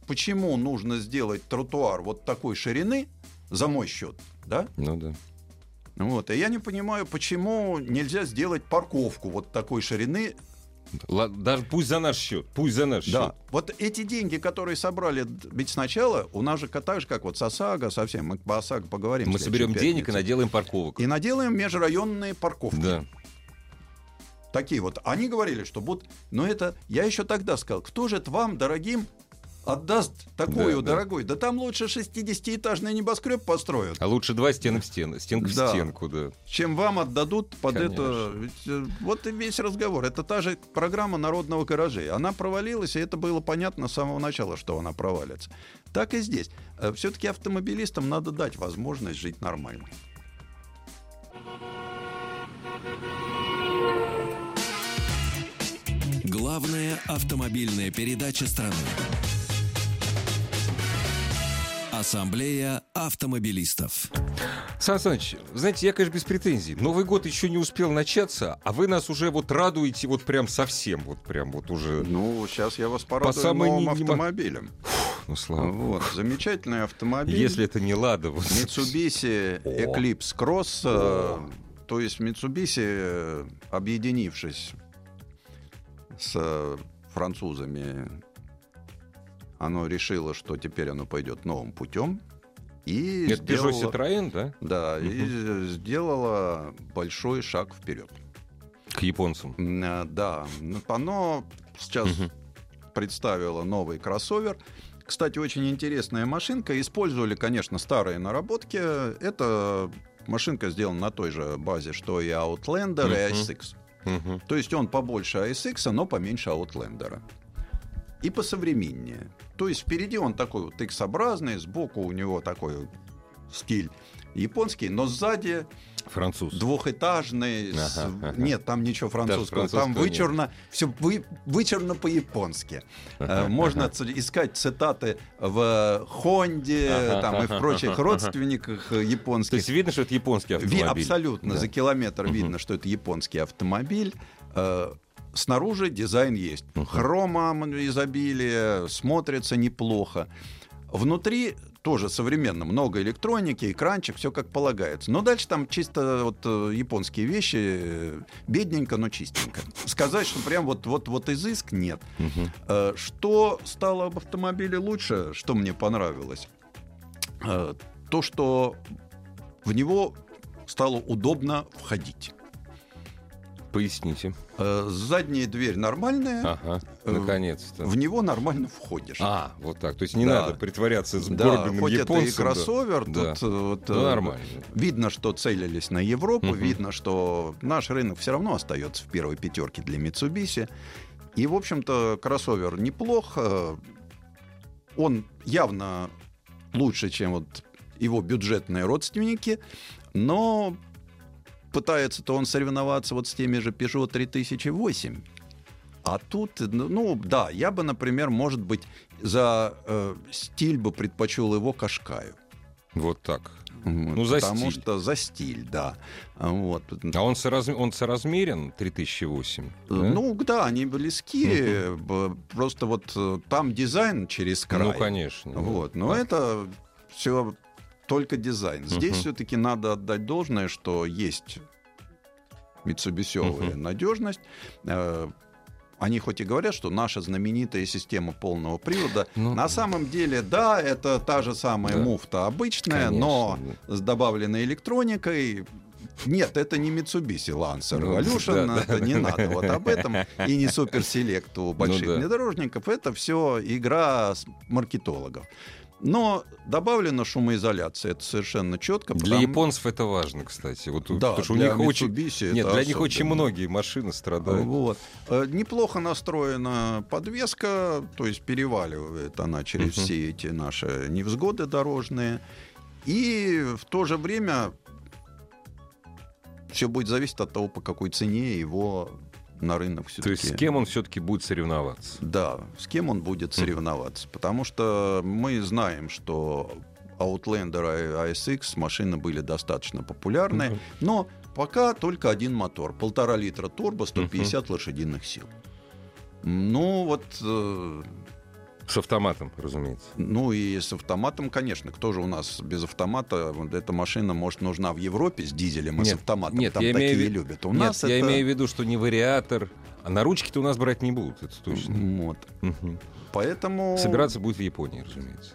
почему нужно сделать тротуар вот такой ширины за мой счет, да? Ну да. Вот. И я не понимаю, почему нельзя сделать парковку вот такой ширины даже пусть за наш счет, пусть за наш да. счет. Вот эти деньги, которые собрали, ведь сначала у нас же так же, как вот с ОСАГО совсем, мы по ОСАГО поговорим. Мы соберем пятнице. денег и наделаем парковок. И наделаем межрайонные парковки. Да. Такие вот. Они говорили, что будут... Но это... Я еще тогда сказал, кто же это вам, дорогим отдаст такую да, дорогой. Да. да там лучше 60-этажный небоскреб построят. А лучше два стены в стену, стенка да. в стенку, да. Чем вам отдадут под Конечно. это. Ведь, э, вот и весь разговор. Это та же программа народного гаражей. Она провалилась, и это было понятно с самого начала, что она провалится. Так и здесь. Э, Все-таки автомобилистам надо дать возможность жить нормально. Главная автомобильная передача страны. Ассамблея автомобилистов. Сан Саныч, знаете, я, конечно, без претензий. Новый год еще не успел начаться, а вы нас уже вот радуете вот прям совсем, вот прям вот уже. Ну, сейчас я вас порадую По самой новым не, автомобилем. Фух, ну, слава Вот, замечательный автомобиль. Если это не Лада. Вот. Mitsubishi Eclipse Cross. О. Э, то есть Mitsubishi, э, объединившись с французами оно решило, что теперь оно пойдет новым путем. И Это сделала, Peugeot Citroën, да? Да, угу. и сделала большой шаг вперед. К японцам. Да, оно сейчас угу. представила новый кроссовер. Кстати, очень интересная машинка. Использовали, конечно, старые наработки. Это машинка сделана на той же базе, что и Outlander и ISX. Мгм. То есть он побольше ASX, но поменьше Outlander. И посовременнее. То есть впереди он такой вот X-образный, сбоку у него такой стиль японский, но сзади Француз. двухэтажный. с- Ага, ага. Нет, там ничего французского. Там нет. вычурно, все вы, вычурно по-японски. Э, Можно ц- искать цитаты в Хонде Ага, там, и в ага, прочих ага, родственниках э, То японских. есть видно, что это японский Ви- автомобиль. абсолютно. Да. За километр Мгм. видно, что это японский автомобиль. Снаружи дизайн есть. Мгм. Хрома изобилие, смотрится неплохо. Внутри тоже современно, много электроники, экранчик, все как полагается. Но дальше там чисто вот э, японские вещи, э, бедненько, но чистенько. Сказать, что прям вот, вот, вот изыск нет. Э, Что стало в автомобиле лучше, что мне понравилось? То, что в него стало удобно входить. Поясните. Э, Задняя дверь нормальная, Ага, Э, наконец-то. в него нормально входишь. А, вот так. То есть не Да. надо притворяться с да, горбиным хоть это и японцем. кроссовер, Да. тут э, вот, Ну, нормально. видно, что целились на Европу, Мгм. видно, что наш рынок все равно остается в первой пятерке для Mitsubishi. И, в общем-то, кроссовер неплох. Он явно лучше, чем вот его бюджетные родственники, но пытается-то он соревноваться вот с теми же Peugeot 3008. А тут, ну да, я бы, например, может быть, за э, стиль бы предпочел его Кашкаю. Вот так. Вот, Ну, за потому стиль. что за стиль, да. Вот. А он, соразм- он соразмерен 3008? да? Ну да, они близки. б- Просто вот э, там дизайн через край. Ну, конечно. Вот. Но Да. это все только дизайн. Здесь Мгм. все-таки надо отдать должное, что есть Митсубисевая Мгм. надежность. Э, Они хоть и говорят, что наша знаменитая система полного привода, Ну, на самом деле, да, это та же самая Да. муфта обычная, конечно, но да. с добавленной электроникой. Нет, это не Mitsubishi Lancer Ну, да, это да. не надо вот об этом. И не Select у больших да. внедорожников. Это все игра маркетологов. Но добавлена шумоизоляция, это совершенно четко. Для японцев это важно, кстати. Вот, да, потому что у них очень... Нет, для них очень многие машины страдают. Вот. Э, Неплохо настроена подвеска, то есть переваливает она через Мгм. все эти наши невзгоды дорожные. И в то же время все будет зависеть от того, по какой цене его на рынок все То есть с кем он все-таки будет соревноваться? Да, с кем он будет соревноваться. Потому что мы знаем, что Outlander и ASX машины были достаточно популярны, Мгм. но пока только один мотор. Полтора литра турбо, 150 лошадиных сил. Ну, вот, э, С автоматом, разумеется. ну и с автоматом, конечно. Кто же у нас без автомата? Вот эта машина, может, нужна в Европе с дизелем и с Нет, автоматом. нет, Там я такие имею любят. У Нет, нас я это... имею в виду, что не вариатор. А на ручки-то у нас брать не будут, это точно. Вот. Мгм. Поэтому... Собираться будет в Японии, разумеется.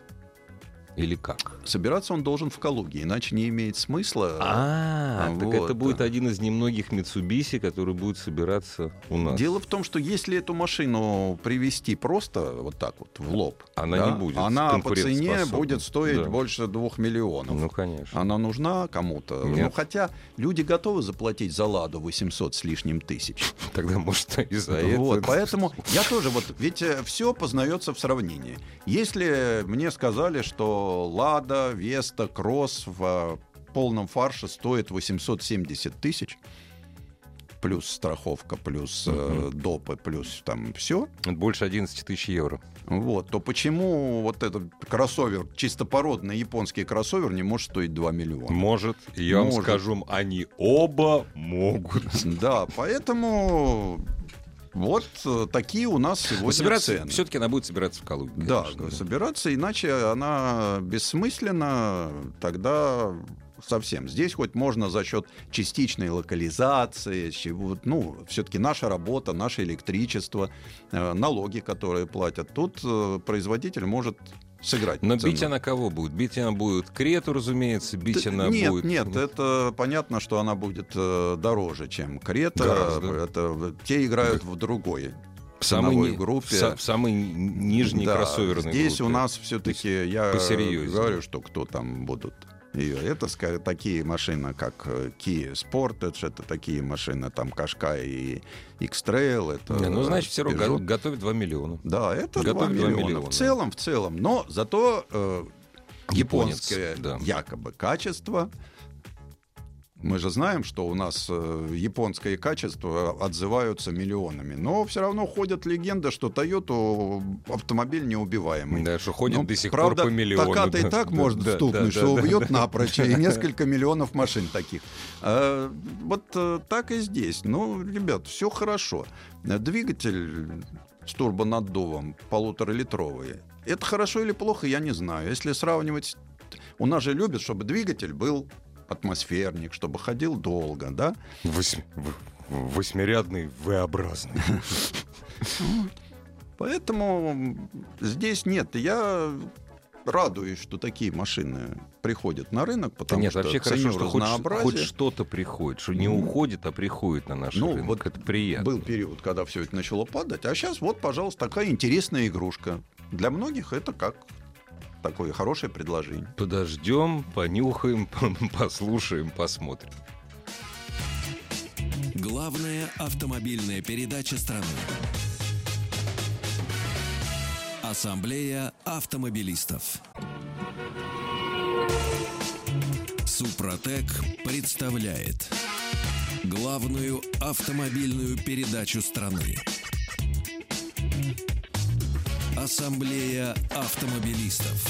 Или как? Собираться он должен в Калуге, иначе не имеет смысла. А, так вот, это будет один из немногих Mitsubishi, который будет собираться у нас. Дело в том, что если эту машину привести просто вот так вот в лоб, Она да, не будет она по цене будет стоить Да. больше двух миллионов. Ну, конечно. Она нужна кому-то. Нет. Ну, хотя люди готовы заплатить за Ладу 800 с лишним тысяч. Тогда, может, из-за Вот, этого... поэтому я тоже вот, ведь все познается в сравнении. Если мне сказали, что Лада, Веста, Кросс в э, полном фарше стоит 870 тысяч, плюс страховка, плюс э, допы, плюс там все, больше 11 тысяч евро. вот, то почему вот этот кроссовер, чистопородный японский кроссовер не может стоить 2 миллиона? Может, я вам Может. скажу, они оба могут. Да, поэтому вот э, такие у нас Но сегодня собираться, цены. все-таки она будет собираться в Калуге. Да, конечно, собираться, иначе она бессмысленна, тогда совсем. Здесь хоть можно за счет частичной локализации, ну, все-таки наша работа, наше электричество, э, налоги, которые платят. Тут э, производитель может сыграть. Но цену. бить она кого будет? Бить она будет Крету, разумеется, бить Т- она нет, будет... нет, это понятно, что она будет э, дороже, чем Крета. Гораздо. Это, те играют в другой в ценовой ни- группе. В, в самой нижней Да, кроссоверной Здесь группе. у нас все-таки, я посерьезнее. говорю, что кто там будут ее. Это такие машины, как э, Kia Sportage, это такие машины, там Qashqai и X-Trail. Это Не, ну, значит, все равно готовят 2 миллиона. Да, это 2 Готовят 2 миллиона. миллиона. В целом, в целом. Но зато э, Японец, японское да. якобы качество. Мы же знаем, что у нас э, японское качество отзываются миллионами. Но все равно ходят легенды, что Toyota автомобиль неубиваемый. Да, что ходит Ну, до сих правда, пор по миллиону. Таката и так да, может да, стукнуть, да, что да, убьет да. напрочь и несколько миллионов машин таких. А, вот э, так и здесь. Ну, ребят, все хорошо. Двигатель с турбонаддувом полуторалитровый. Это хорошо или плохо, я не знаю. Если сравнивать... У нас же любят, чтобы двигатель был атмосферник, чтобы ходил долго, да? Восьми- Восьмирядный V-образный. Поэтому здесь нет. Я радуюсь, что такие машины приходят на рынок, Да потому нет, что вообще хорошо, что хоть, разнообразие. хоть что-то приходит, что не Ну, уходит, а приходит на наш ну, рынок. вот это приятно. Был период, когда все это начало падать, а сейчас вот, пожалуйста, такая интересная игрушка. Для многих это как такое хорошее предложение. Подождем, понюхаем, послушаем, посмотрим. Главная автомобильная передача страны. Ассамблея автомобилистов. Супротек представляет главную автомобильную передачу страны. Ассамблея автомобилистов.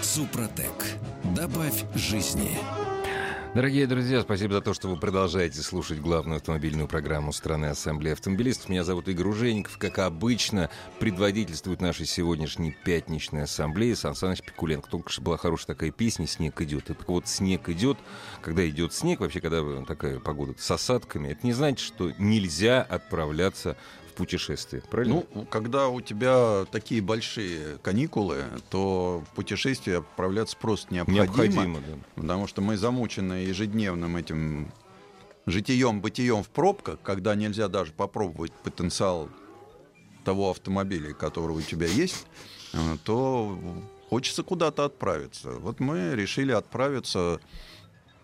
Супротек. Добавь жизни. Дорогие друзья, спасибо за то, что вы продолжаете слушать главную автомобильную программу страны Ассамблеи автомобилистов. Меня зовут Игорь Ужеников. Как обычно, предводительствует нашей сегодняшней пятничной ассамблеи Сан Саныч Пикуленко. Только что была хорошая такая песня «Снег идет». И так вот, снег идет. Когда идет снег, вообще, когда такая погода с осадками, это не значит, что нельзя отправляться путешествие. Правильно? Ну, когда у тебя такие большие каникулы, то в путешествие отправляться просто необходимо. необходимо, да. Потому что мы замучены ежедневным этим житием, бытием в пробках, когда нельзя даже попробовать потенциал того автомобиля, который у тебя есть, э, то хочется куда-то отправиться. Вот мы решили отправиться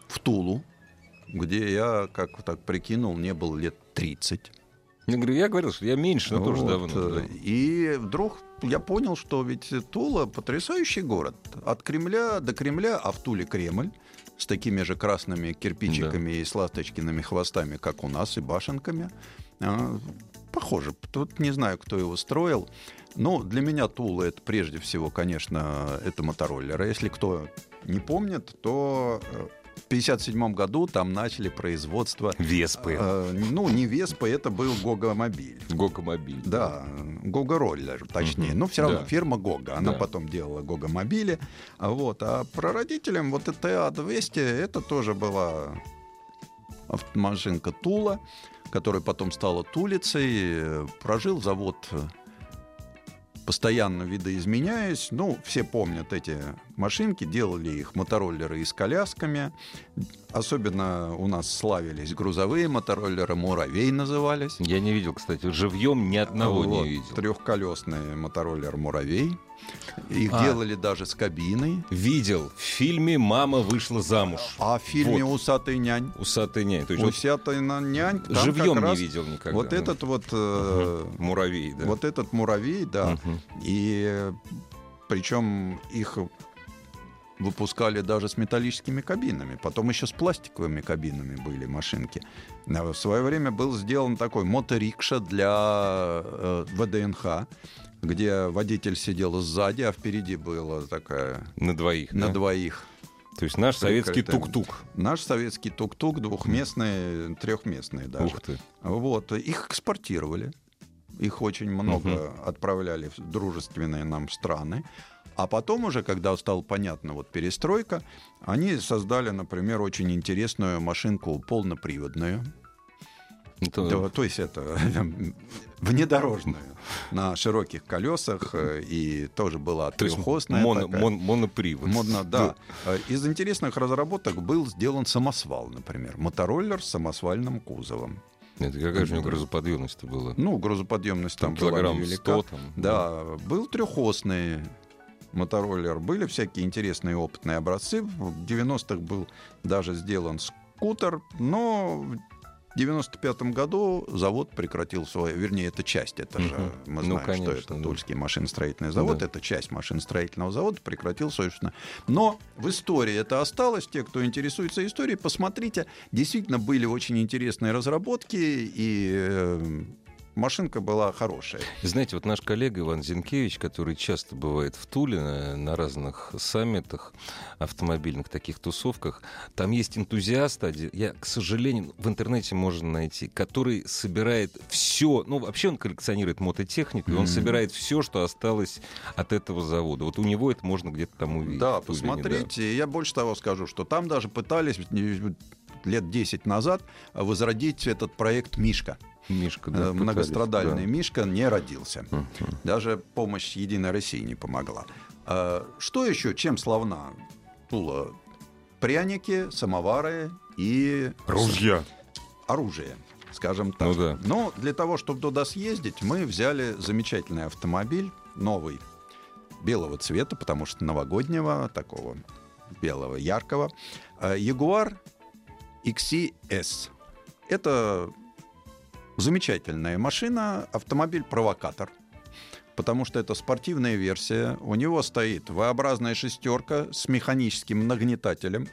в Тулу, где я, как так прикинул, не был лет 30. Я говорю, я говорил, что я меньше, но тоже Вот, давно. э, да. И вдруг я понял, что ведь Тула потрясающий город. От Кремля до Кремля, а в Туле Кремль с такими же красными кирпичиками и с ласточкиными хвостами, как у нас, и башенками. А, Похоже. Тут не знаю, кто его строил. Но для меня Тула это прежде всего, конечно, это мотороллеры. Если кто не помнит, то э, 1957 году там начали производство Веспы. Э, ну, не Веспа, это был Гога-мобиль. Гокомобиль. Да, Гога-роллер, точнее. Мгм. Но все равно Да. фирма Гога. Она Да. потом делала Гога-мобили. А Вот. А прародителем вот эта А200 это тоже была автомашинка Тула, которая потом стала Тулицей. Прожил завод э, постоянно видоизменяясь. Ну, все помнят эти машинки, делали их мотороллеры и с колясками. Особенно у нас славились грузовые мотороллеры, «Муравей» назывались. Я не видел, кстати, живьем ни одного Вот, не видел. Трехколесный мотороллер «Муравей». Их А. делали даже с кабиной. Видел. В фильме «Мама вышла замуж». А в фильме Вот. «Усатый нянь» Усатый нянь. То есть «Усатый нянь» живьем не раз видел никогда. Вот этот вот... э, Муравей, да. Вот этот муравей, да. Мгм. И причем их выпускали даже с металлическими кабинами. Потом еще с пластиковыми кабинами были машинки. А В свое время был сделан такой моторикша для э, ВДНХ, где водитель сидел сзади, а впереди была такая На двоих. на да? двоих. То есть наш советский тук-тук. Наш советский тук-тук двухместный, трехместный даже. Ух ты. Вот, их экспортировали. Их очень много отправляли в дружественные нам страны. А потом уже, когда стало понятно вот перестройка, они создали, например, очень интересную машинку полноприводную. Это... Да, то есть это внедорожную на широких колесах э, и тоже была трехосная. Моно, мон, монопривод. Модно, да. Э, из интересных разработок был сделан самосвал, например. Мотороллер с самосвальным кузовом. Это какая же у него грузоподъемность была? Ну, грузоподъемность там, там килограмм была невелика. 100 там. Да, был трехосный мотороллер. Были всякие интересные опытные образцы. В 90-х был даже сделан скутер, но в 95 году завод прекратил свое, вернее, это часть, это же uh-huh. мы ну, знаем, ну, конечно, что это Тульский машиностроительный завод, да. это часть машиностроительного завода, прекратил, собственно. Но в истории это осталось, те, кто интересуется историей, посмотрите, действительно были очень интересные разработки, и э, машинка была хорошая. Знаете, вот наш коллега Иван Зинкевич, который часто бывает в Туле на, на разных саммитах, автомобильных таких тусовках, там есть энтузиаст, я, к сожалению, в интернете можно найти, который собирает все, ну, вообще он коллекционирует мототехнику, mm-hmm. и он собирает все, что осталось от этого завода. Вот у него это можно где-то там увидеть. Да, посмотрите, да. я больше того скажу, что там даже пытались лет 10 назад возродить этот проект «Мишка». Мишка, да, э, многострадальный да. Мишка не родился. Uh-huh. Даже помощь Единой России не помогла. А, что еще? Чем славна Тула? Пряники, самовары и... Ружья. Оружие скажем так. Ну, да. Но для того, чтобы туда съездить, мы взяли замечательный автомобиль, новый, белого цвета, потому что новогоднего, такого белого, яркого. Ягуар XCS. Это Замечательная машина, автомобиль-провокатор, потому что это спортивная версия. У него стоит V-образная шестерка с механическим нагнетателем,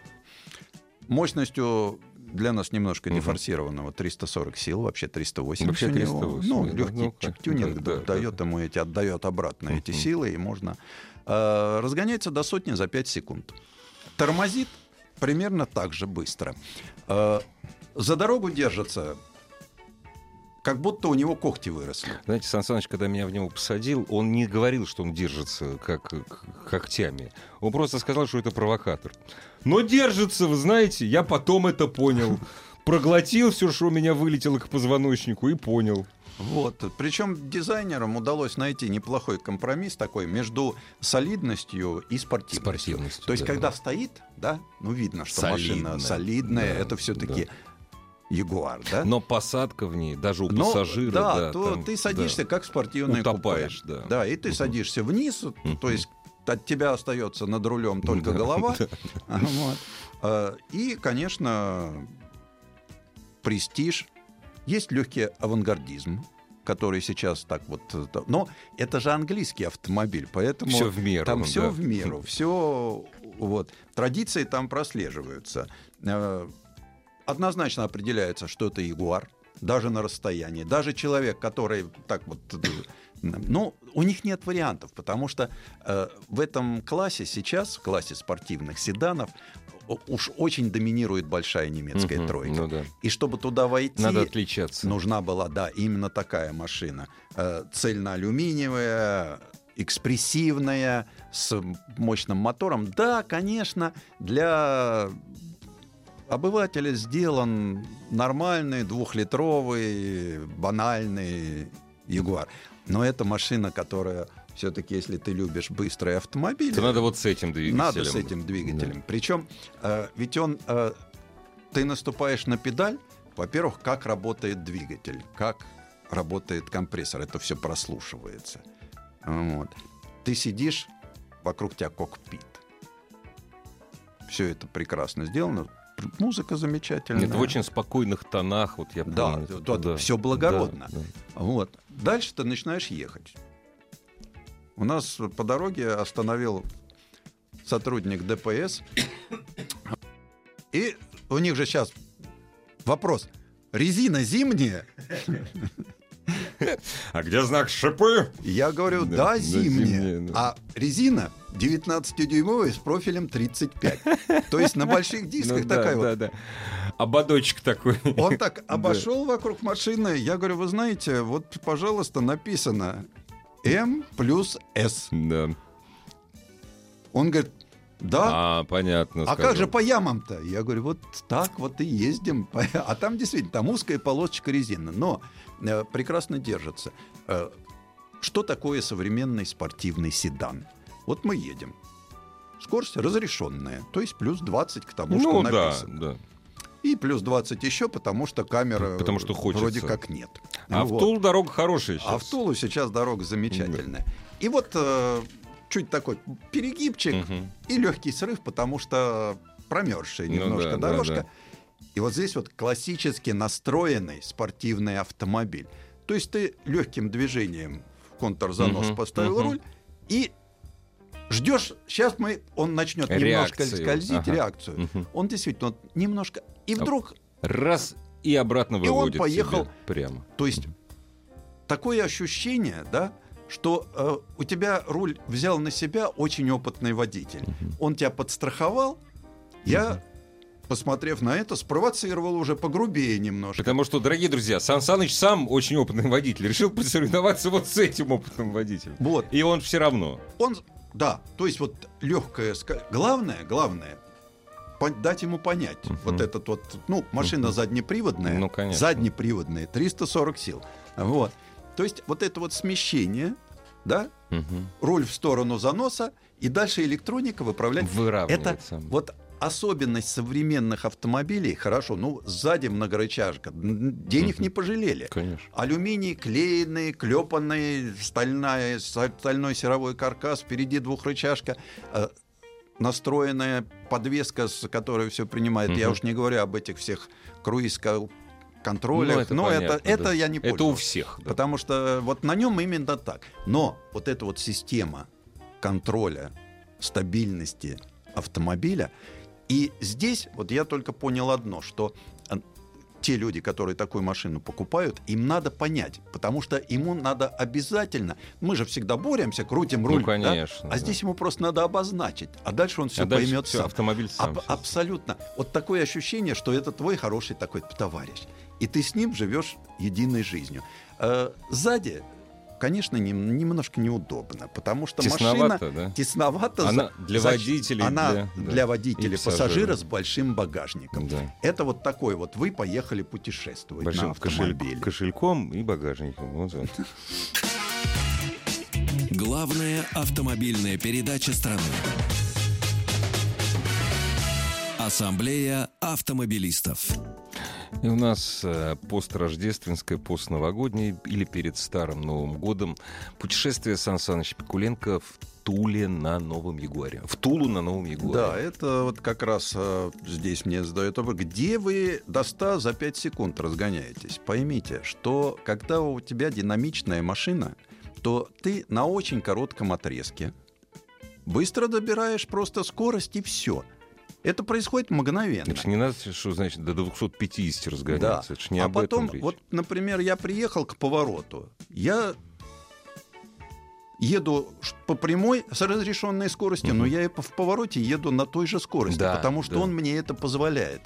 мощностью для нас немножко дефорсированного 340 сил, вообще 380 вообще 380, Ну, легкий ну, тюнинг да, дает да, ему эти, отдает обратно эти силы, и можно э, разгоняется до сотни за 5 секунд. Тормозит примерно так же быстро. Э, за дорогу держится как будто у него когти выросли. Знаете, Сан Саныч, когда меня в него посадил, он не говорил, что он держится как когтями. Он просто сказал, что это провокатор. Но держится, вы знаете, я потом это понял. Проглотил все, что у меня вылетело к позвоночнику, и понял. Вот. Причем дизайнерам удалось найти неплохой компромисс такой между солидностью и спортивностью. спортивностью То есть, да. когда стоит, да, ну видно, что Солидная. машина солидная, да, это все-таки да. Ягуар, да? Но посадка в ней, даже у Но, пассажира, да, да то там, ты садишься да. как спортивный Утопаешь, купе. да. Да, и ты угу. садишься вниз, угу. то есть от тебя остается над рулем только да, голова. Да. Вот. А, и, конечно, престиж. Есть легкий авангардизм, который сейчас так вот... Но это же английский автомобиль, поэтому... Все в меру. Там все да. в меру, все... Вот. Традиции там прослеживаются а, однозначно определяется, что это ягуар, даже на расстоянии. Даже человек, который так вот... Ну, у них нет вариантов, потому что э, в этом классе сейчас, в классе спортивных седанов, уж очень доминирует большая немецкая угу, тройка. Ну да. И чтобы туда войти, Надо отличаться. нужна была, да, именно такая машина. Э, цельноалюминиевая, экспрессивная, с мощным мотором. Да, конечно, для обывателя сделан нормальный двухлитровый банальный Ягуар. Но это машина, которая все-таки, если ты любишь быстрые автомобили, то надо вот с этим двигателем. Надо с этим двигателем. Да. Причем, э, ведь он, э, ты наступаешь на педаль, во-первых, как работает двигатель, как работает компрессор, это все прослушивается. Вот. Ты сидишь, вокруг тебя кокпит. Все это прекрасно сделано музыка замечательная. Это в очень спокойных тонах, вот я помню. Да, да, да. все благородно. Да, да. Вот. Дальше ты начинаешь ехать. У нас по дороге остановил сотрудник ДПС. И у них же сейчас вопрос. Резина зимняя? А где знак шипы? Я говорю, да, да зимняя. А резина 19-дюймовая с профилем 35. То есть на больших дисках ну, такая да, вот. Да, да. Ободочек такой. Он так обошел да. вокруг машины. Я говорю, вы знаете, вот, пожалуйста, написано М плюс С. Да. Он говорит, Да. А, понятно. А как же по ямам-то? Я говорю, вот так вот и ездим. А там действительно, там узкая полосочка резины, но э, прекрасно держится. Э, что такое современный спортивный седан? Вот мы едем. Скорость разрешенная, то есть плюс 20 к тому, ну, что да, написано. да. И плюс 20 еще, потому что камера Потому что хочется. вроде как нет. А Вот. в Тулу дорога хорошая сейчас. А в Тулу сейчас дорога замечательная. И вот э, чуть такой перегибчик Мгм. и легкий срыв, потому что промерзшая Ну немножко да, да, дорожка. да. И вот здесь вот классически настроенный спортивный автомобиль. То есть ты легким движением в контрзанос Мгм, поставил мгм. руль и ждешь, сейчас мы, он начнет немножко скользить, ага. реакцию. Мгм. Он действительно вот немножко... И вдруг Раз и обратно И он выводит поехал. прямо. То есть такое ощущение, да, что э, у тебя руль взял на себя очень опытный водитель. Он тебя подстраховал. Я, посмотрев на это, спровоцировал уже погрубее немножко. Потому что, дорогие друзья, Сан Саныч сам очень опытный водитель. Решил посоревноваться вот с этим опытным водителем. Вот, И он все равно. он, да, то есть вот легкое, главное, главное, дать ему понять. Мгм. Вот этот вот, ну, машина заднеприводная, Ну, конечно. заднеприводная, 340 сил. Вот. То есть вот это вот смещение, да, Мгм. руль в сторону заноса, и дальше электроника выправляет. Выравнивает Это вот особенность современных автомобилей. Хорошо, ну, сзади многорычажка. Денег Мгм. не пожалели. Конечно. Алюминий клеенный, клепанный, стальная, стальной серовой каркас, впереди двухрычажка, э, настроенная подвеска, с которой все принимает. Я Мгм. уж не говорю об этих всех круиз контролях. Ну, это Но это, понятно, это да. я не Это у всех. да. Потому что вот на нем именно так. Но вот эта вот система контроля стабильности автомобиля, и здесь вот я только понял одно, что э, те люди, которые такую машину покупают, им надо понять, потому что ему надо обязательно, мы же всегда боремся, крутим руль, да? Ну, конечно, а да. здесь ему просто надо обозначить, а дальше он все А дальше поймет сам. автомобиль сам. Аб- абсолютно. Вот такое ощущение, что это твой хороший такой товарищ. И ты с ним живешь единой жизнью. Э, сзади, конечно, нем- немножко неудобно, потому что Тесновато, машина да? тесновато. Она за- для за- водителей, Она для- да, для и водителя пассажира. пассажира с большим багажником. Да. Это вот такой вот. Вы поехали путешествовать на Большим кошель- автомобиле. кошельком и багажником. Вот он. Главная автомобильная передача страны. Ассамблея автомобилистов. И у нас э, построждественское, постновогоднее или перед Старым Новым годом путешествие Сан Саныч Пикуленко в Туле на Новом Ягуаре. В Тулу на Новом Ягуаре. Да, это вот как раз э, здесь мне задают вопрос, где вы до 100 за 5 секунд разгоняетесь. Поймите, что когда у тебя динамичная машина, то ты на очень коротком отрезке быстро добираешь просто скорость и все. Это происходит мгновенно. Это ж не надо, что значит до 250 Да. разгоняться. Это ж не а потом, речь. вот, например, я приехал к повороту, я еду по прямой с разрешенной скоростью, но я и в повороте еду на той же скорости, Да, потому что да. он мне это позволяет.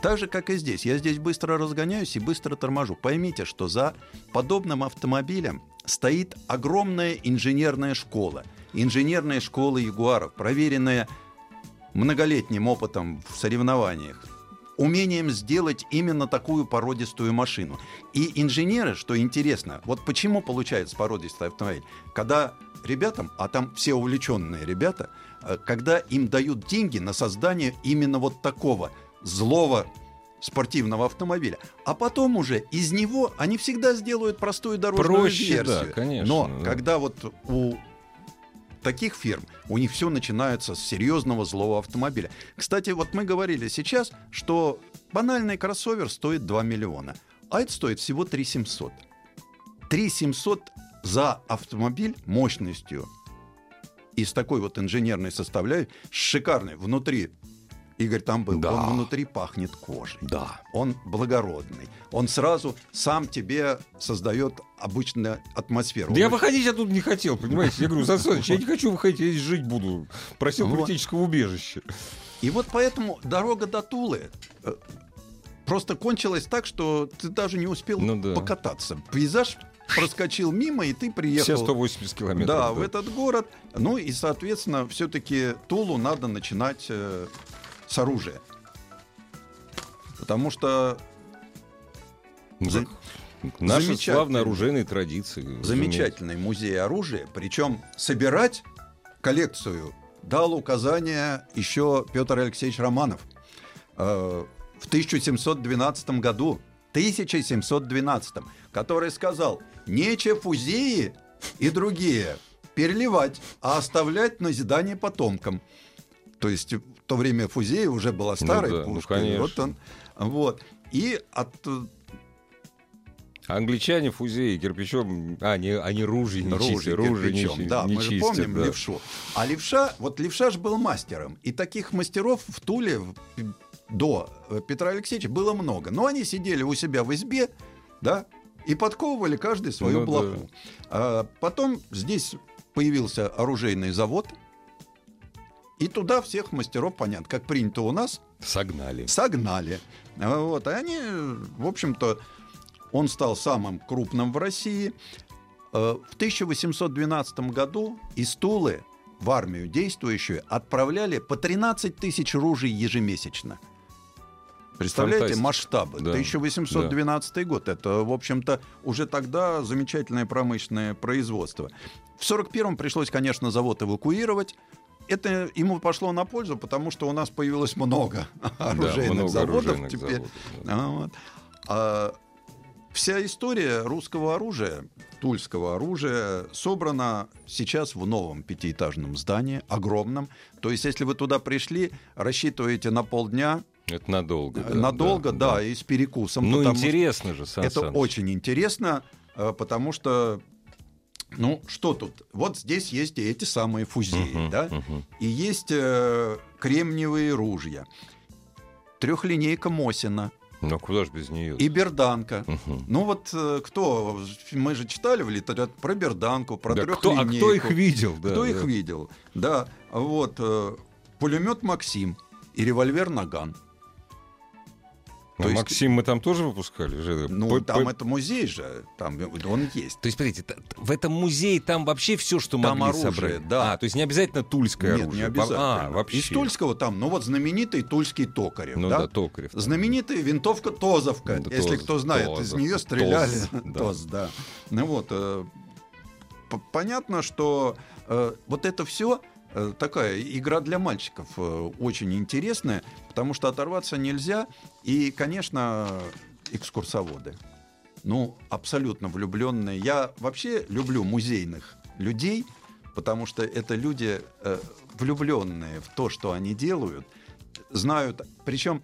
Так же, как и здесь. Я здесь быстро разгоняюсь и быстро торможу. Поймите, что за подобным автомобилем стоит огромная инженерная школа. Инженерная школа Ягуаров, проверенная многолетним опытом в соревнованиях, умением сделать именно такую породистую машину. И инженеры, что интересно, вот почему получается породистый автомобиль, когда ребятам, а там все увлеченные ребята, э, когда им дают деньги на создание именно вот такого злого спортивного автомобиля, а потом уже из него они всегда сделают простую дорожную Проще, да, версию. конечно, Но да. когда вот у таких фирм у них все начинается с серьезного злого автомобиля. Кстати, вот мы говорили сейчас, что банальный кроссовер стоит 2 миллиона, а это стоит всего 3 700. 3 700 за автомобиль мощностью и с такой вот инженерной составляющей, с шикарной внутри. Игорь там был, Да. он внутри пахнет кожей. Да. Он благородный. Он сразу сам тебе создает обычную атмосферу. Да я Он выходить оттуда не хотел, понимаете? Я говорю, Саныч, я не хочу выходить, я здесь жить буду. Просил Вот. политического убежища. И вот поэтому дорога до Тулы э, просто кончилась так, что ты даже не успел Ну да. покататься. Пейзаж проскочил мимо, и ты приехал. Все 180 километров. Да, в этот город. Ну и, соответственно, все-таки Тулу надо начинать э, с оружия. Потому что... Ну, за... Наши славные оружейные традиции. Замечательный музей оружия. Причем собирать коллекцию дал указание еще Петр Алексеевич Романов э, в 1712 году. 1712, который сказал, нече фузеи и другие переливать, а оставлять назидание потомкам. То есть в то время фузея уже была ну старой ну, да, пушкой. Ну, вот он, вот. И от Англичане фузеи кирпичом, а, не, они ружья не ружья, чистят. Ружья кирпичом, не, да, не мы чистят, же помним да. левшу. А левша, вот левша же был мастером. И таких мастеров в Туле до э, Петра Алексеевича было много. Но они сидели у себя в избе, да, и подковывали каждый свою ну, блоху. Да. А потом здесь появился оружейный завод, и туда всех мастеров, понятно, как принято у нас. Согнали. Согнали. Вот, и они, в общем-то, он стал самым крупным в России. Э, в 1812 году из Тулы в армию действующую отправляли по 13 тысяч ружей ежемесячно. Представляете Фантастика. масштабы? Да. 1812 да. год. Это, в общем-то, уже тогда замечательное промышленное производство. В 1941-м пришлось, конечно, завод эвакуировать. Это ему пошло на пользу, потому что у нас появилось много оружейных много заводов оружейных теперь. Заводов, да. вот. а, Вся история русского оружия, тульского оружия, собрана сейчас в новом пятиэтажном здании, огромном. То есть, если вы туда пришли, рассчитываете на полдня, это надолго. Да, надолго, да, да, да, и с перекусом. Ну, интересно же, Сан Это Саныч. очень интересно, э, потому что ну, что тут? Вот здесь есть эти самые фузеи, uh-huh, да? Uh-huh. И есть э, кремниевые ружья. Трехлинейка Мосина. Ну, куда же без нее? И Берданка. Угу. Ну вот э, кто? Мы же читали в литературе про Берданку, про да, кто, А кто их видел? Да, кто да. их видел? Да, вот. Э, пулемет Максим и револьвер Наган. То а есть... Максим мы там тоже выпускали же? Ну, по, там по... это музей же, там он есть. То есть, смотрите, в этом музее там вообще все, что там могли оружие, собрать? да. А, то есть не обязательно тульское Нет, оружие? не обязательно. А, вообще. Из тульского там, ну вот знаменитый тульский Токарев, ну, да? да Токарев. Там. Знаменитая винтовка Тозовка, ну, если Тоз, кто знает, Тозов, из нее стреляли. Тоз, да. Тоз, да. Ну вот, э, понятно, что э, вот это все такая игра для мальчиков э, очень интересная, потому что оторваться нельзя. И, конечно, экскурсоводы. Ну, абсолютно влюбленные. Я вообще люблю музейных людей, потому что это люди э, влюбленные в то, что они делают, знают. Причем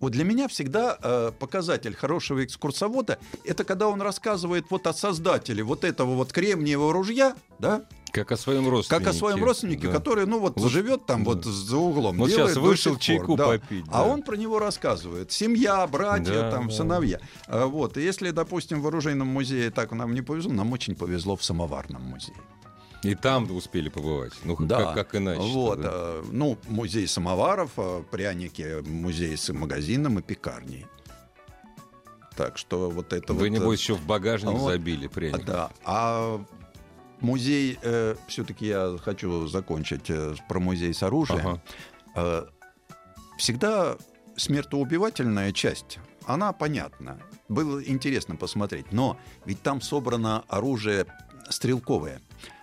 вот для меня всегда показатель хорошего экскурсовода это когда он рассказывает вот о создателе вот этого вот кремниевого ружья, да, как о своем родственнике. Как о своем родственнике, да. который, ну вот, вот живет там да. вот за углом. Вот сейчас вышел чайку да. попить. А да. А он про него рассказывает. Семья, братья, да, там, да. сыновья. А, вот. И если, допустим, в оружейном музее так нам не повезло, нам очень повезло в самоварном музее. И там успели побывать. Ну, да. как, как иначе. Вот, да? А, ну, музей самоваров, а, пряники, музей с магазином и пекарней. Так что вот это Вы, вот... небось, еще в багажник вот, забили пряник. Да. А Музей, э, все-таки я хочу закончить э, про музей с оружием. Ага. Э, всегда смертоубивательная часть, она понятна. Было интересно посмотреть. Но ведь там собрано оружие стрелковое,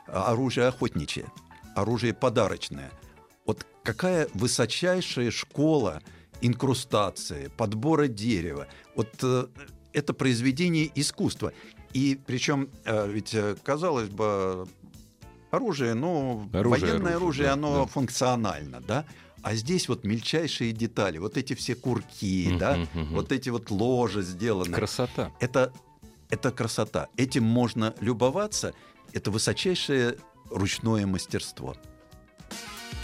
оружие охотничье, оружие подарочное. Вот какая высочайшая школа инкрустации, подбора дерева. Вот э, это произведение искусства. И причем, э, ведь, э, казалось бы, оружие, ну, оружие, военное оружие, оружие да, оно да. функционально, да? А здесь вот мельчайшие детали, вот эти все курки, uh-huh, да, uh-huh. вот эти вот ложи сделаны. Красота. Это, это красота. Этим можно любоваться. Это высочайшее ручное мастерство.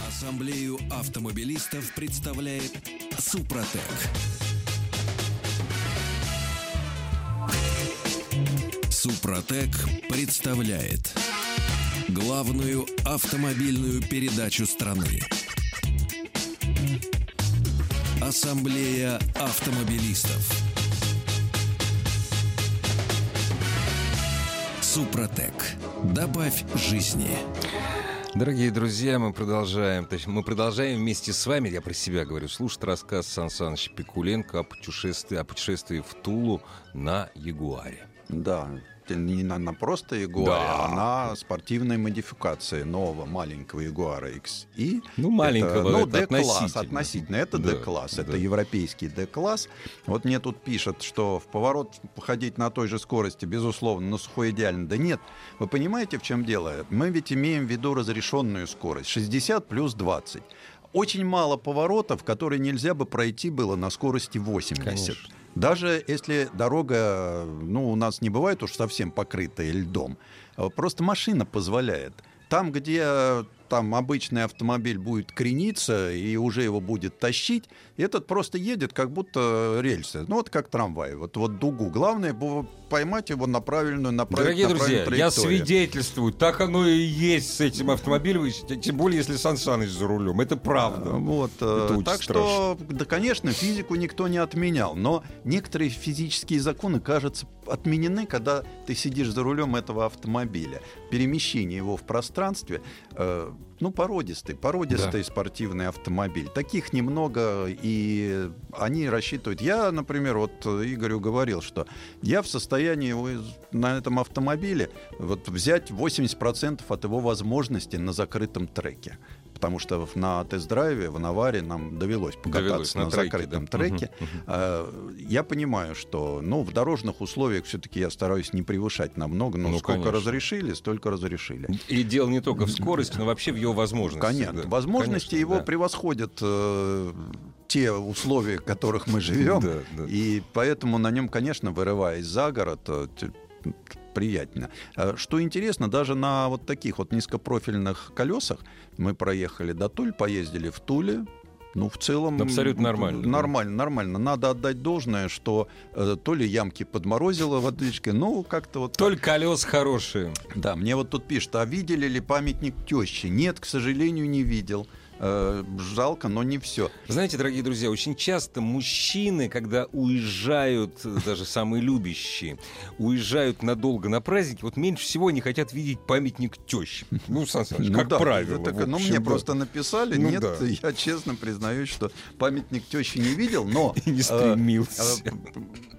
Ассамблею автомобилистов представляет Супротек. Супротек представляет главную автомобильную передачу страны. Ассамблея автомобилистов. Супротек. Добавь жизни. Дорогие друзья, мы продолжаем, точнее, мы продолжаем вместе с вами, я про себя говорю, слушать рассказ Сан Саныча Пикуленко о путешествии, о путешествии в Тулу на Ягуаре. Да, не на, на просто Ягуаре, Да. а на спортивной модификации нового маленького Ягуара XI. Ну, маленького, это, ну, это D-класс, относительно. относительно. Это Да, D-класс, это да. европейский D-класс. Вот мне тут пишут, что в поворот походить на той же скорости, безусловно, но сухой идеально. Да нет, вы понимаете, в чем дело? Мы ведь имеем в виду разрешенную скорость, 60 плюс 20. Очень мало поворотов, которые нельзя бы пройти было на скорости 80. Конечно. Даже если дорога, ну, у нас не бывает уж совсем покрытая льдом, а просто машина позволяет. Там, где там обычный автомобиль будет крениться и уже его будет тащить, этот просто едет, как будто рельсы. Ну, вот как трамвай, вот, вот дугу. Главное бу- поймать его на правильную, на прав- Дорогие на друзья, правильную я свидетельствую, так оно и есть с этим автомобилем, тем более, если Сан Саныч за рулем. Это правда. Вот, э, Это очень так что, да, конечно, физику никто не отменял, но некоторые физические законы, кажется, отменены, когда ты сидишь за рулем этого автомобиля. Перемещение его в пространстве, э, ну, породистый, породистый спортивный автомобиль. Таких немного, и они рассчитывают. Я, например, вот Игорю говорил, что я в состоянии на этом автомобиле вот, взять 80% от его возможностей на закрытом треке. Потому что на тест-драйве в Наваре нам довелось покататься Довелось, на на, треке, закрытом да. треке. Мгм. А, Я понимаю, что ну, в дорожных условиях все-таки я стараюсь не превышать намного, но Ну, сколько конечно. разрешили, столько разрешили. И дело не только в скорости, но вообще в его возможностях. Конечно, да. возможности Конечно, его да. превосходят э, те условия, в которых мы живем. Да, да. И поэтому на нем, конечно, вырываясь за город, э, приятно. А Что интересно, даже на вот таких вот низкопрофильных колесах мы проехали до Туль, поездили в Туле. Ну, в целом... Абсолютно нормально, да. Нормально, нормально. Надо отдать должное, что э, то ли ямки подморозило в отличке, ну, как-то вот... так. Только колес хорошие. Да, мне вот тут пишут, а видели ли памятник тещи? Нет, к сожалению, не видел. Э, жалко, но не все. Знаете, дорогие друзья, очень часто мужчины, когда уезжают, э, даже самые любящие, уезжают надолго на праздники, вот меньше всего они хотят видеть памятник тещи. Ну, Сан Саныч, Ну как да, правило. это так, ну, мне да. просто написали, Ну нет, да. я честно признаюсь, что памятник тещи не видел, но И не э, стремился.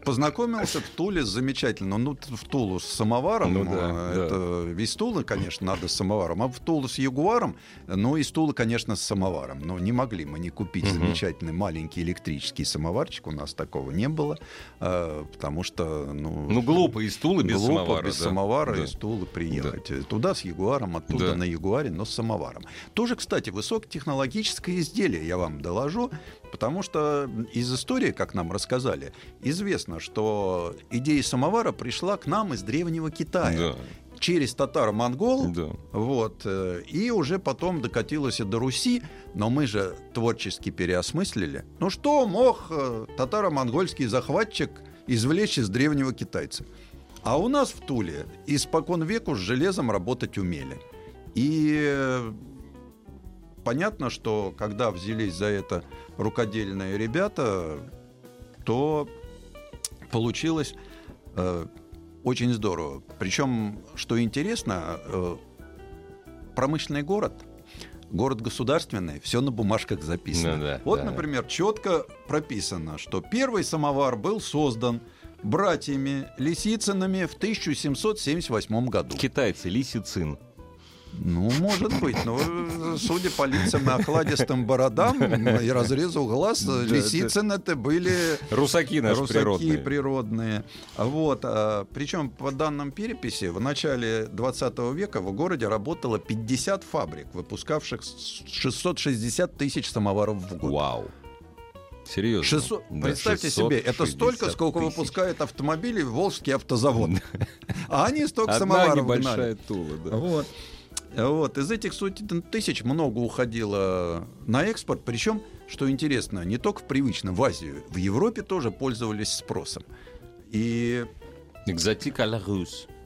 познакомился в Туле замечательно. Ну, в Тулу с самоваром, Ну да, э, да. это из Тулы, конечно, надо с самоваром, а в Тулу с Ягуаром, ну, из Тулы, конечно, с самоваром. Но не могли мы не купить Мгм. замечательный маленький электрический самоварчик, у нас такого не было, э, потому что, ну... Ну, глупо из Тулы без Глупо самовара. без да. самовара Да. из Тулы приехать. Туда с Ягуаром, оттуда Да. на Ягуаре, но с самоваром. Тоже, кстати, высокотехнологическое изделие, я вам доложу, потому что из истории, как нам рассказали, известно, что идея самовара пришла к нам из древнего Китая. Да, Через татаро-монгол, да. вот, э, и уже потом докатилась и до Руси, но мы же творчески переосмыслили. Ну что мог э, татаро-монгольский захватчик извлечь из древнего китайца? А у нас в Туле испокон веку с железом работать умели. И э, понятно, что когда взялись за это рукодельные ребята, то получилось э, очень здорово. Причем, что интересно, э, промышленный город, город государственный, все на бумажках записано. Ну да, вот, да. например, четко прописано, что первый самовар был создан братьями Лисицынами в 1778 году. Китайцы, лисицин. Ну, может быть, но э, судя по лицам и окладистым бородам и разрезу глаз, Да, Лисицыны это были Русаки наши русаки природные. природные. Вот, а, причем по данным переписи в начале 20 века в городе работало 50 фабрик, выпускавших с- 660 тысяч самоваров в год. Вау. Серьезно? 600 Да, представьте себе, это столько, 660 сколько тысяч. выпускает автомобилей Волжский автозавод. А они столько Одна самоваров небольшая гнали. тула, да. Вот. Вот. Из этих сотен тысяч много уходило на экспорт. Причем, что интересно, не только в привычном, в Азию, в Европе тоже пользовались спросом. И Экзотик а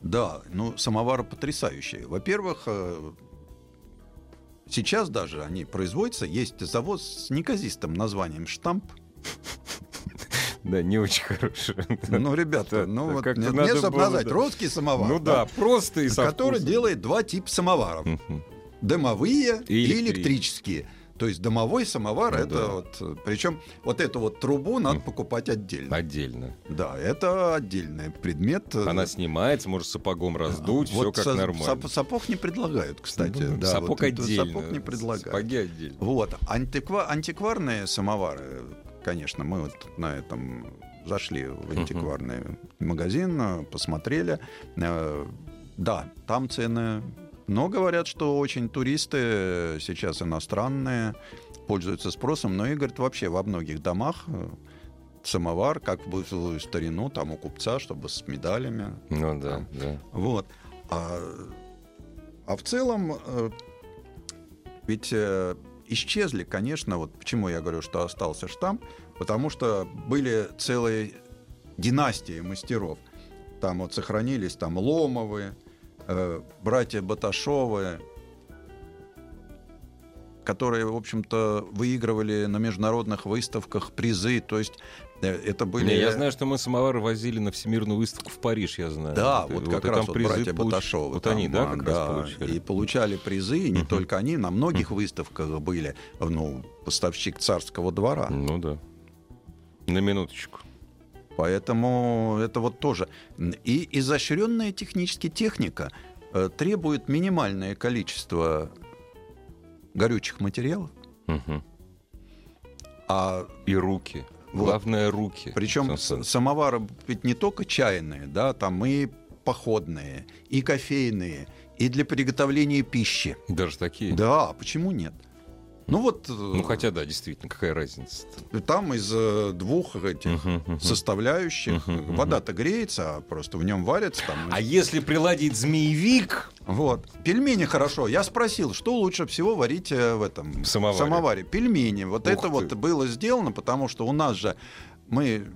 да, ну, самовары потрясающие. Во-первых, э, сейчас даже они производятся. Есть завод с неказистым названием «Штамп». Да, не очень хорошая. Ну, ребята, ну вот нет, надо мне назвать русский самовар. Ну да, просто и который делает два типа самоваров. Дымовые И электрические. То есть домовой самовар Ну это да. вот, причем вот эту вот трубу надо покупать отдельно. Отдельно. Да, это отдельный предмет. Она снимается, может сапогом раздуть, все Вот как со- нормально. сап- сапог не предлагают, кстати. Ну, да, сапог вот отдельно. Сапог не предлагают. Сапоги отдельно. Вот. Антиква- антикварные самовары, конечно, мы вот на этом зашли в антикварный магазин, э, посмотрели. Э, Да, там цены. Но говорят, что очень туристы сейчас иностранные пользуются спросом. Но, Игорь, вообще во многих домах э, самовар, как в старину, там у купца, чтобы с медалями. Ну да, да. Вот. А, а в целом, э, ведь э, исчезли, конечно, вот почему я говорю, что остался штамп, потому что были целые династии мастеров. Там вот сохранились там Ломовы, э, братья Баташовы, которые, в общем-то, выигрывали на международных выставках призы. То есть это были... Не, я знаю, что мы самовары возили на Всемирную выставку в Париж, я знаю. Да, вот и как раз вот призы братья получ- Баташовы. Вот там, они, да, как да, раз получали? И получали призы, и не только они, на многих выставках были, ну, поставщик царского двора. Ну да. На минуточку. Поэтому это вот тоже. И изощренная технически техника э, требует минимальное количество горючих материалов, Мгм. а И руки. Главное, руки. Причем самовары ведь не только чайные, да, там и походные, и кофейные, и для приготовления пищи. Даже такие. Да, почему нет? Ну вот э, Ну хотя да, действительно, какая разница? там из э, двух этих составляющих вода-то греется, а просто в нем варится там. А если приладить змеевик, Вот. Пельмени хорошо. Я спросил, что лучше всего варить э, в этом В самоваре. Пельмени. Вот Ух это ты. вот было сделано, потому что у нас же мы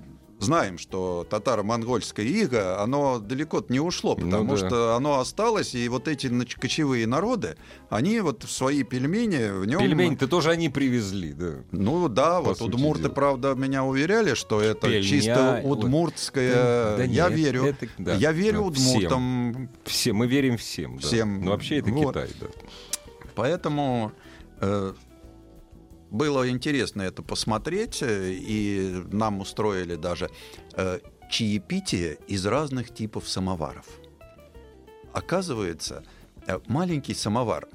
знаем, что татаро-монгольское иго, оно далеко не ушло, Ну потому да. что оно осталось, и вот эти кочевые народы, они вот в свои пельмени в нем... пельмени-то тоже они привезли, да. Ну да, По вот удмурты, дела. правда, меня уверяли, что это Пельня, чисто удмуртское. Да я нет, верю. это- да, я верю да, всем. удмуртам. Все, мы верим всем. да. Всем. Но вообще это Вот. Китай, да. Поэтому э, было интересно это посмотреть, э, и нам устроили даже э, чаепитие из разных типов самоваров. Оказывается, э, маленький самовар,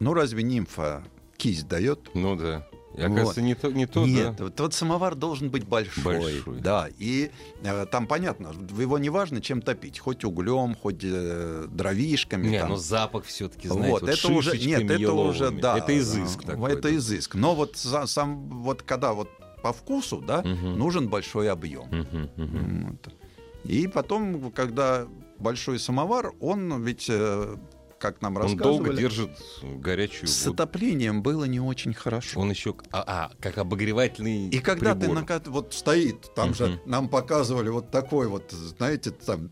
ну разве нимфа кисть дает? Ну да. Оказывается, Вот. не то, не то Нет, да. вот самовар должен быть большой. Большой. Да, и э, там понятно, его не важно чем топить, хоть углем, хоть э, дровишками. Не, там. ну запах все-таки, знаете, Вот, вот это уже нет, это уже еловыми. да, Это изыск э, такой. Это да. изыск. Но вот за- сам вот когда вот по вкусу, да, Мгм. нужен большой объем. Мгм, мгм. Вот. И потом, когда большой самовар, он ведь, э, как нам Он рассказывали, долго держит горячую с воду. отоплением было не очень хорошо. Он еще... А, а, как обогревательный И когда прибор. ты накат... вот стоит, там же Мгм. нам показывали вот такой вот, знаете, там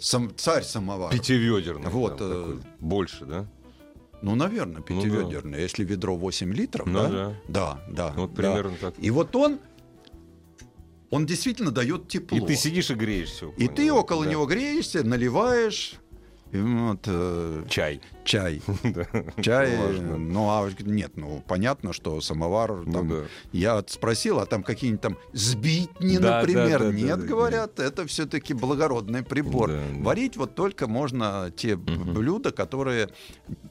сам... царь самовар. Пятиведерный. Вот, там э, такой. Больше, да? Ну, наверное, Ну да. Если ведро 8 литров, Ну да? да. Да, да. Вот да. примерно так. И вот он, он действительно дает тепло. И ты сидишь и греешься. И ты около да. него греешься, наливаешь вот, э, Чай. чай. Чай, Важно. ну а нет, ну понятно, что самовар Ну. Я спросил, а там какие-нибудь там сбитни, например, нет, говорят, это все-таки благородный прибор. Варить вот только можно те блюда, которые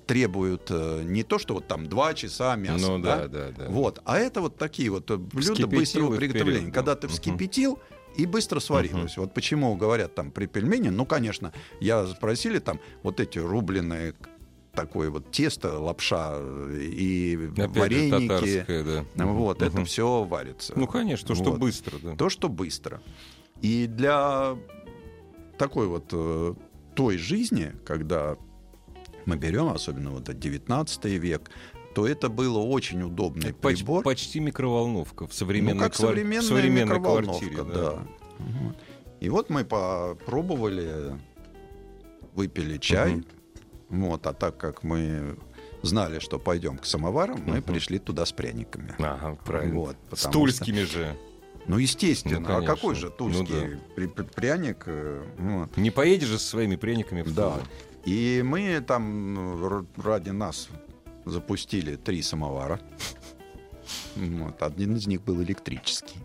требуют э, не то, что вот там два часа мяса, Ну да, да, да, вот, а это вот такие вот э, блюда быстрого приготовления, когда да. ты вскипятил и быстро сварилось. Вот почему говорят там при пельмени, ну, конечно, я спросили там вот эти рубленые такое вот тесто, лапша э, и Опять вареники. да. Ну Вот, Мгм. это все варится. Ну, конечно, то, что Вот. быстро, да. То, что быстро. И для такой вот э, той жизни, когда мы берем, особенно вот этот 19 век, то это было очень удобный Поч- прибор. почти микроволновка в современной, ну, как квар- современная, в современной микроволновка, квартире. да. Вот. И вот мы попробовали, выпили чай. Мгм. Вот, а так как мы знали, что пойдем к самоварам, мы пришли туда с пряниками. Ага, правильно. Вот, С тульскими же. Ну, естественно. Ну, а какой же тульский Ну при- при- пряник? э, вот. Не поедешь же со своими пряниками в Да. И мы там ну, ради нас запустили три самовара. Вот. Один из них был электрический.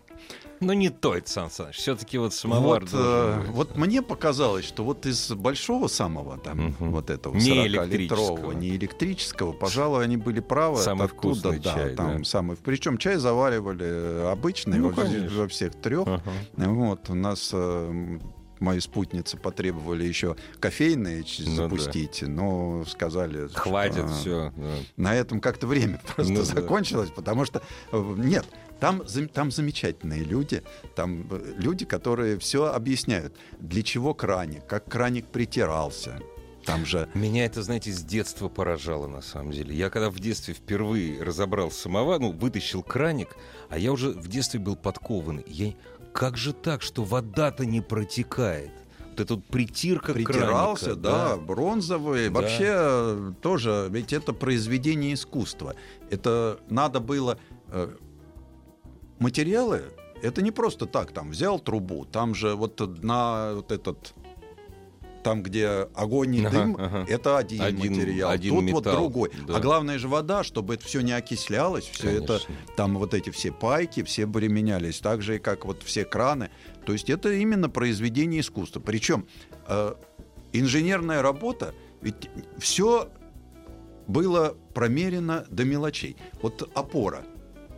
Ну, не то это, Сан Саныч. Все-таки вот самовар вот, э, вот мне показалось, что вот из большого самого, там, Мгм. вот этого Не 40-литрового, электрического. не электрического, пожалуй, они были правы. Самый Это оттуда, вкусный да, чай, там да. самый. Причем чай заваривали э, обычный Ну, во, во всех трех. Ага. Вот, у нас э, мои спутницы потребовали еще кофейные Ну да. запустить, но сказали, Хватит что все. на этом как-то время просто Ну да. закончилось, потому что э, нет, там, там замечательные люди, там э, люди, которые все объясняют, для чего краник, как краник притирался. Там же Меня это, знаете, с детства поражало, на самом деле. Я когда в детстве впервые разобрал самовар, ну, вытащил краник, а я уже в детстве был подкованный. Я... Как же так, что вода-то не протекает? Вот эта вот притирка притирался, краника, да, бронзовый. Да. Вообще э, тоже, ведь это произведение искусства. Это надо было э, материалы. Это не просто так, там взял трубу, там же вот на вот этот там, где огонь и Ага, дым, ага. это один, Один- материал, один тут вот металл, другой. да. А главное же вода, чтобы это все не окислялось, все это там вот эти все пайки, все применялись, так же как вот все краны. То есть это именно произведение искусства. Причем э, инженерная работа, ведь все было промерено до мелочей. Вот опора.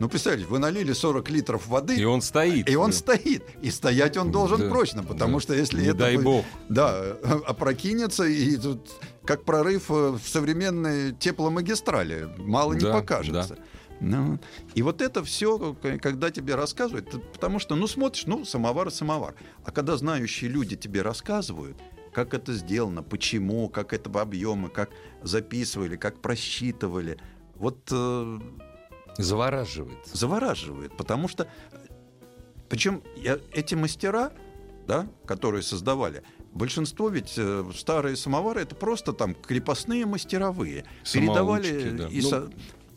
Ну, представьте, вы налили 40 литров воды, И он стоит. и он Да. стоит. И стоять он должен Да, прочно, потому да. что если Не это... дай бог. Да, опрокинется, и тут как прорыв э, в современной тепломагистрали. Мало не Да, покажется. Ну, и вот это все, когда тебе рассказывают, потому что, ну, смотришь, ну, самовар и самовар. А когда знающие люди тебе рассказывают, как это сделано, почему, как это в объемы, как записывали, как просчитывали, вот э, Завораживает. завораживает, потому что причем я, эти мастера, да, которые создавали, большинство ведь э, старые самовары это просто там крепостные мастеровые передавали Самоучки, да. и Ну, со-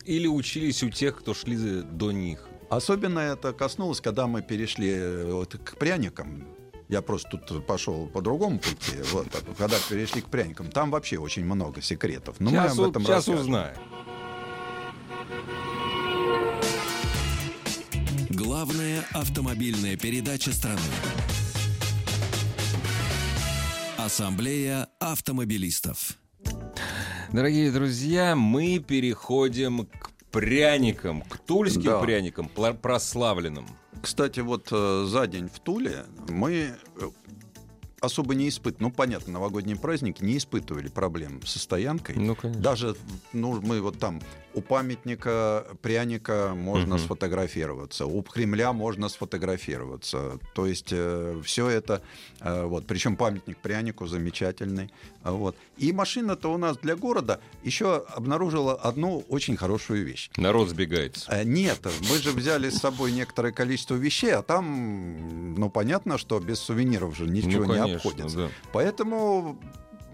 Или учились у тех, кто шли до них. особенно это коснулось, когда мы перешли э, вот к пряникам. Я просто тут пошел по другому пути. Вот, а когда перешли к пряникам, там вообще очень много секретов. Но сейчас мы об этом сейчас узнаем. Главная автомобильная передача страны. Ассамблея автомобилистов. Дорогие друзья, мы переходим к пряникам, к тульским Да. пряникам, прославленным. Кстати, вот э, за день в Туле мы э, особо не испытывали, ну, понятно, новогодние праздники не испытывали проблем со стоянкой. Ну, конечно. Даже, ну, мы вот там у памятника пряника можно Мгм. сфотографироваться, у Кремля можно сфотографироваться. То есть все это, э, вот, причем памятник прянику замечательный. а, Вот. И машина-то у нас для города еще обнаружила одну очень хорошую вещь. Народ сбегается. Э, Нет, мы же взяли с собой некоторое количество вещей, а там, ну, понятно, что без сувениров же ничего ну, не конечно, обходится. да. Поэтому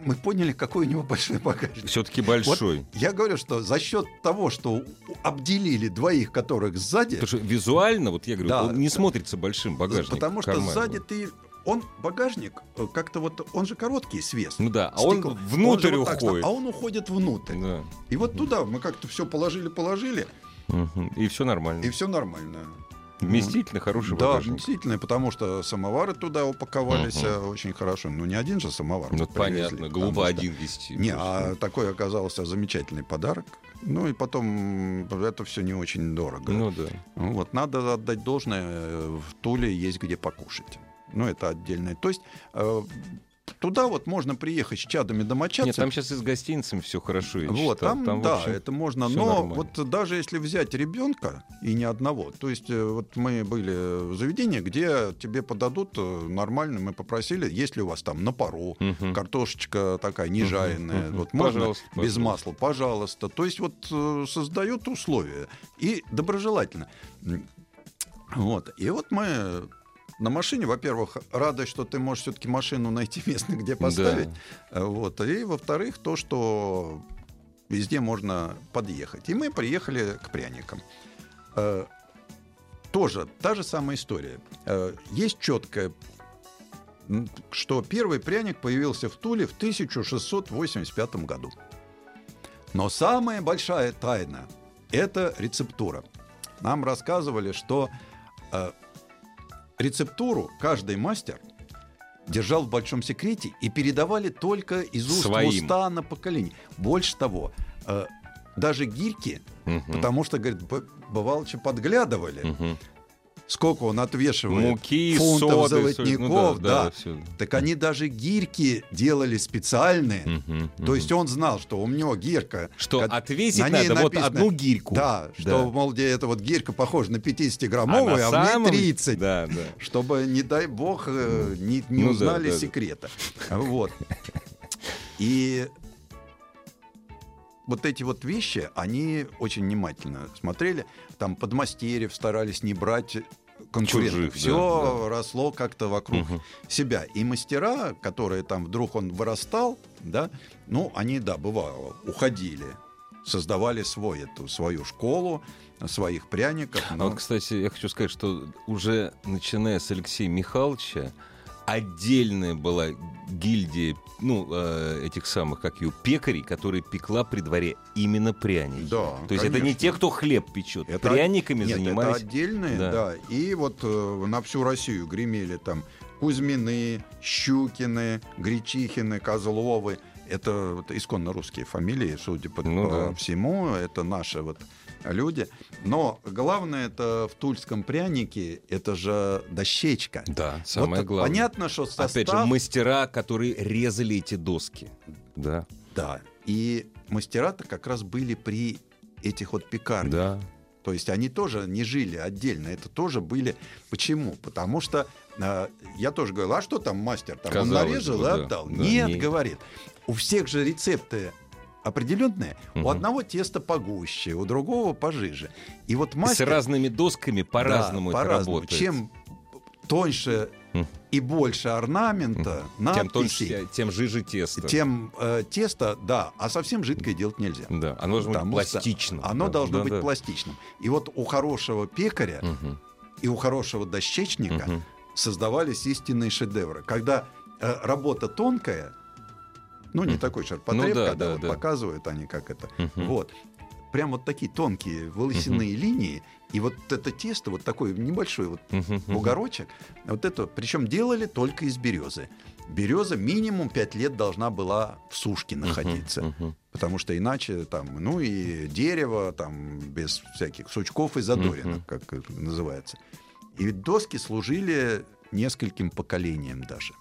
мы поняли, какой у него большой багажник. Все-таки большой. Я говорю, что за счет того, что обделили двоих, которых сзади, Потому что визуально, вот я говорю, Да. он не смотрится большим багажником. потому что карманным. сзади ты... Он, багажник, э, как-то вот, он же короткий, свес. Ну да, а он внутрь Он вот так, уходит. а он уходит внутрь. Да. И вот туда мы как-то все положили-положили, Мгм. И все нормально. и все нормально. Вместительно хороший Да, багажник. действительно, потому что самовары туда упаковались э, очень хорошо. Ну, не один же самовар. Ну, привезли, понятно, глупо что- один вести. Не, а такой оказался замечательный подарок. Ну и потом это все не очень дорого. Ну да. Вот, надо отдать должное, э, в Туле есть где покушать. Ну, это отдельное. То есть э, туда вот можно приехать с чадами домочадцами. Нет, там сейчас и с гостиницами все хорошо. я Вот, там, в да, общем, это можно. Но нормально. вот даже если взять ребенка и не одного, то есть э, вот мы были в заведении, где тебе подадут э, нормально, мы попросили, если у вас там на пару, Мгм. картошечка такая не Мгм, жареная, мгм. вот можно Пожалуйста, без пожалуйста. масла, пожалуйста. То есть вот э, создают условия и доброжелательно. Вот. И вот мы на машине, во-первых, радость, что ты можешь все-таки машину найти место, где поставить. Э, Вот. И, во-вторых, то, что везде можно подъехать. И мы приехали к пряникам. Э, тоже та же самая история. Э, есть четкая что первый пряник появился в Туле в 1685 году. Но самая большая тайна – это рецептура. Нам рассказывали, что э, рецептуру каждый мастер держал в большом секрете и передавали только из уст Своим. в уста на поколение. Больше того, э, даже гирьки, угу. потому что, говорит, бывало, что подглядывали. Угу сколько он отвешивает Муки, фунтов соды, золотников, ну, да, да. да. так они даже гирьки делали специальные. Угу, угу. То есть он знал, что у него гирка. Что как, отвесить на надо написано, вот одну гирьку. Да, да, что, мол, где эта вот гирка похожа на 50-граммовую, а, а самом... в ней 30. Да, да. Чтобы, не дай бог, э, не, не ну, узнали да, да, секрета. Вот. И вот эти вот вещи, они очень внимательно смотрели. Там подмастерьев старались не брать конкурентов. Все да, да. росло как-то вокруг угу. себя. И мастера, которые там вдруг он вырастал, да, ну, они, да, бывало, уходили, создавали свой, эту, свою школу, своих пряников. Но... А вот, кстати, я хочу сказать, что уже начиная с Алексея Михайловича, отдельная была гильдия ну, э, этих самых, как ее, пекарей, которые пекла при дворе именно пряники. Да, То есть конечно. это не те, кто хлеб печет. Это, Пряниками нет, занимались. Это отдельные, да. да. И вот э, на всю Россию гремели там Кузьмины, Щукины, Гречихины, Козловы. Это вот исконно русские фамилии, судя по, ну, да. всему. Это наши вот люди. Но главное это в тульском прянике, это же дощечка. Да, самое вот главное. Понятно, что состав... Опять же, мастера, которые резали эти доски. Да. Да. И мастера-то как раз были при этих вот пекарнях. Да. То есть они тоже не жили отдельно, это тоже были. Почему? Потому что э, я тоже говорил, а что там мастер? Там он нарезал бы, и отдал. Да, Нет, не... говорит. У всех же рецепты определенное. Угу. У одного теста погуще, у другого пожиже. И вот мастер... С разными досками по-разному да, это по работает. Чем тоньше и больше орнамента, надписей, тем, тоньше, тем жиже тесто. Тем э, тесто, да, а совсем жидкое делать нельзя. Да, оно должно быть пластичным. Оно да, должно да, быть да. пластичным. И вот у хорошего пекаря угу. и у хорошего дощечника угу. создавались истинные шедевры. Когда э, работа тонкая, ну, не такой ширпотреб, ну, да, когда да, вот да. показывают они как это. Угу. Вот. Прям вот такие тонкие волосяные угу. линии. И вот это тесто, вот такой небольшой вот угу. бугорочек, вот это, причем делали только из березы. Береза минимум 5 лет должна была в сушке находиться. Uh-huh, uh-huh. Потому что иначе там, ну и дерево там без всяких сучков и задоринок, uh-huh. как называется. И доски служили нескольким поколениям даже.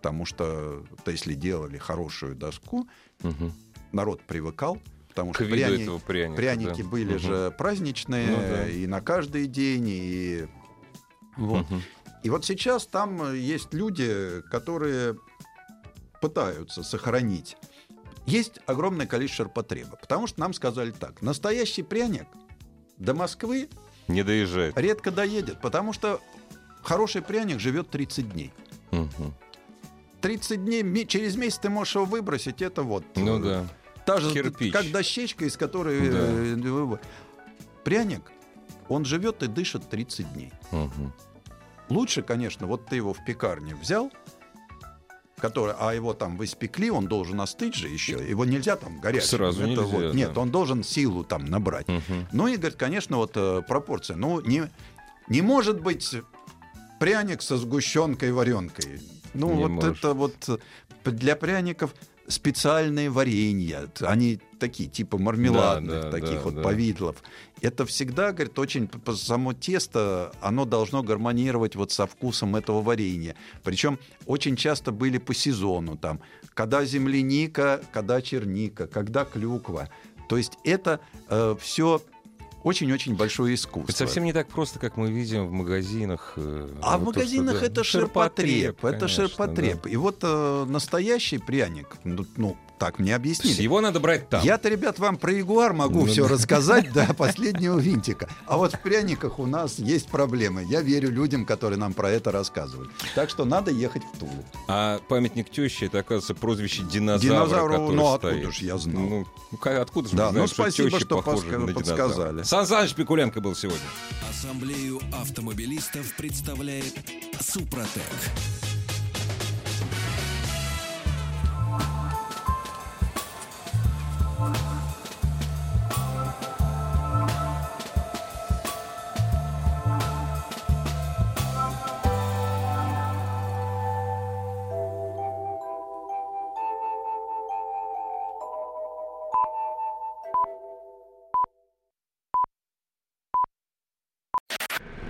Потому что, то, если делали хорошую доску, угу. народ привыкал. Потому что пряни... пряника, пряники да. были угу. же праздничные ну, да. и на каждый день. И... Вот. Угу. и вот сейчас там есть люди, которые пытаются сохранить. Есть огромное количество ширпотреба. Потому что нам сказали так. Настоящий пряник до Москвы не доезжает. Редко доедет, потому что хороший пряник живет 30 дней. Угу. 30 дней, через месяц ты можешь его выбросить, это вот. Ну э, да. Та же, Кирпич. как дощечка, из которой... Да. Э, пряник, он живет и дышит 30 дней. Угу. Лучше, конечно, вот ты его в пекарне взял, который, а его там вы испекли, он должен остыть же еще. Его нельзя там горячим. Сразу это нельзя, вот, да. Нет, он должен силу там набрать. Угу. Ну и, говорит, конечно, вот э, пропорция. Ну, не, не может быть пряник со сгущенкой варенкой. Ну, не вот можешь. это вот э, для пряников специальные варенья, они такие, типа мармеладных, да, да, таких да, вот да. повидлов. Это всегда, говорит, очень само тесто, оно должно гармонировать вот со вкусом этого варенья. Причем очень часто были по сезону там, когда земляника, когда черника, когда клюква. То есть это э, все очень-очень большое искусство. Это совсем не так просто, как мы видим в магазинах. Э, а вот в магазинах то, что, это ширпотреб. ширпотреб это ширпотреб. Да. И вот э, настоящий пряник, ну, ну так мне объяснили. Его надо брать там. Я-то, ребят, вам про Ягуар могу ну, все да. рассказать до последнего винтика. А вот в пряниках у нас есть проблемы. Я верю людям, которые нам про это рассказывали. Так что надо ехать в Тулу. А памятник тещи, это, оказывается, прозвище динозавра, Динозавру, ну откуда же я знал? Ну, откуда же да, знаем, ну спасибо, что, что подсказали. Сан Саныч Пикуленко был сегодня. Ассамблею автомобилистов представляет Супротек.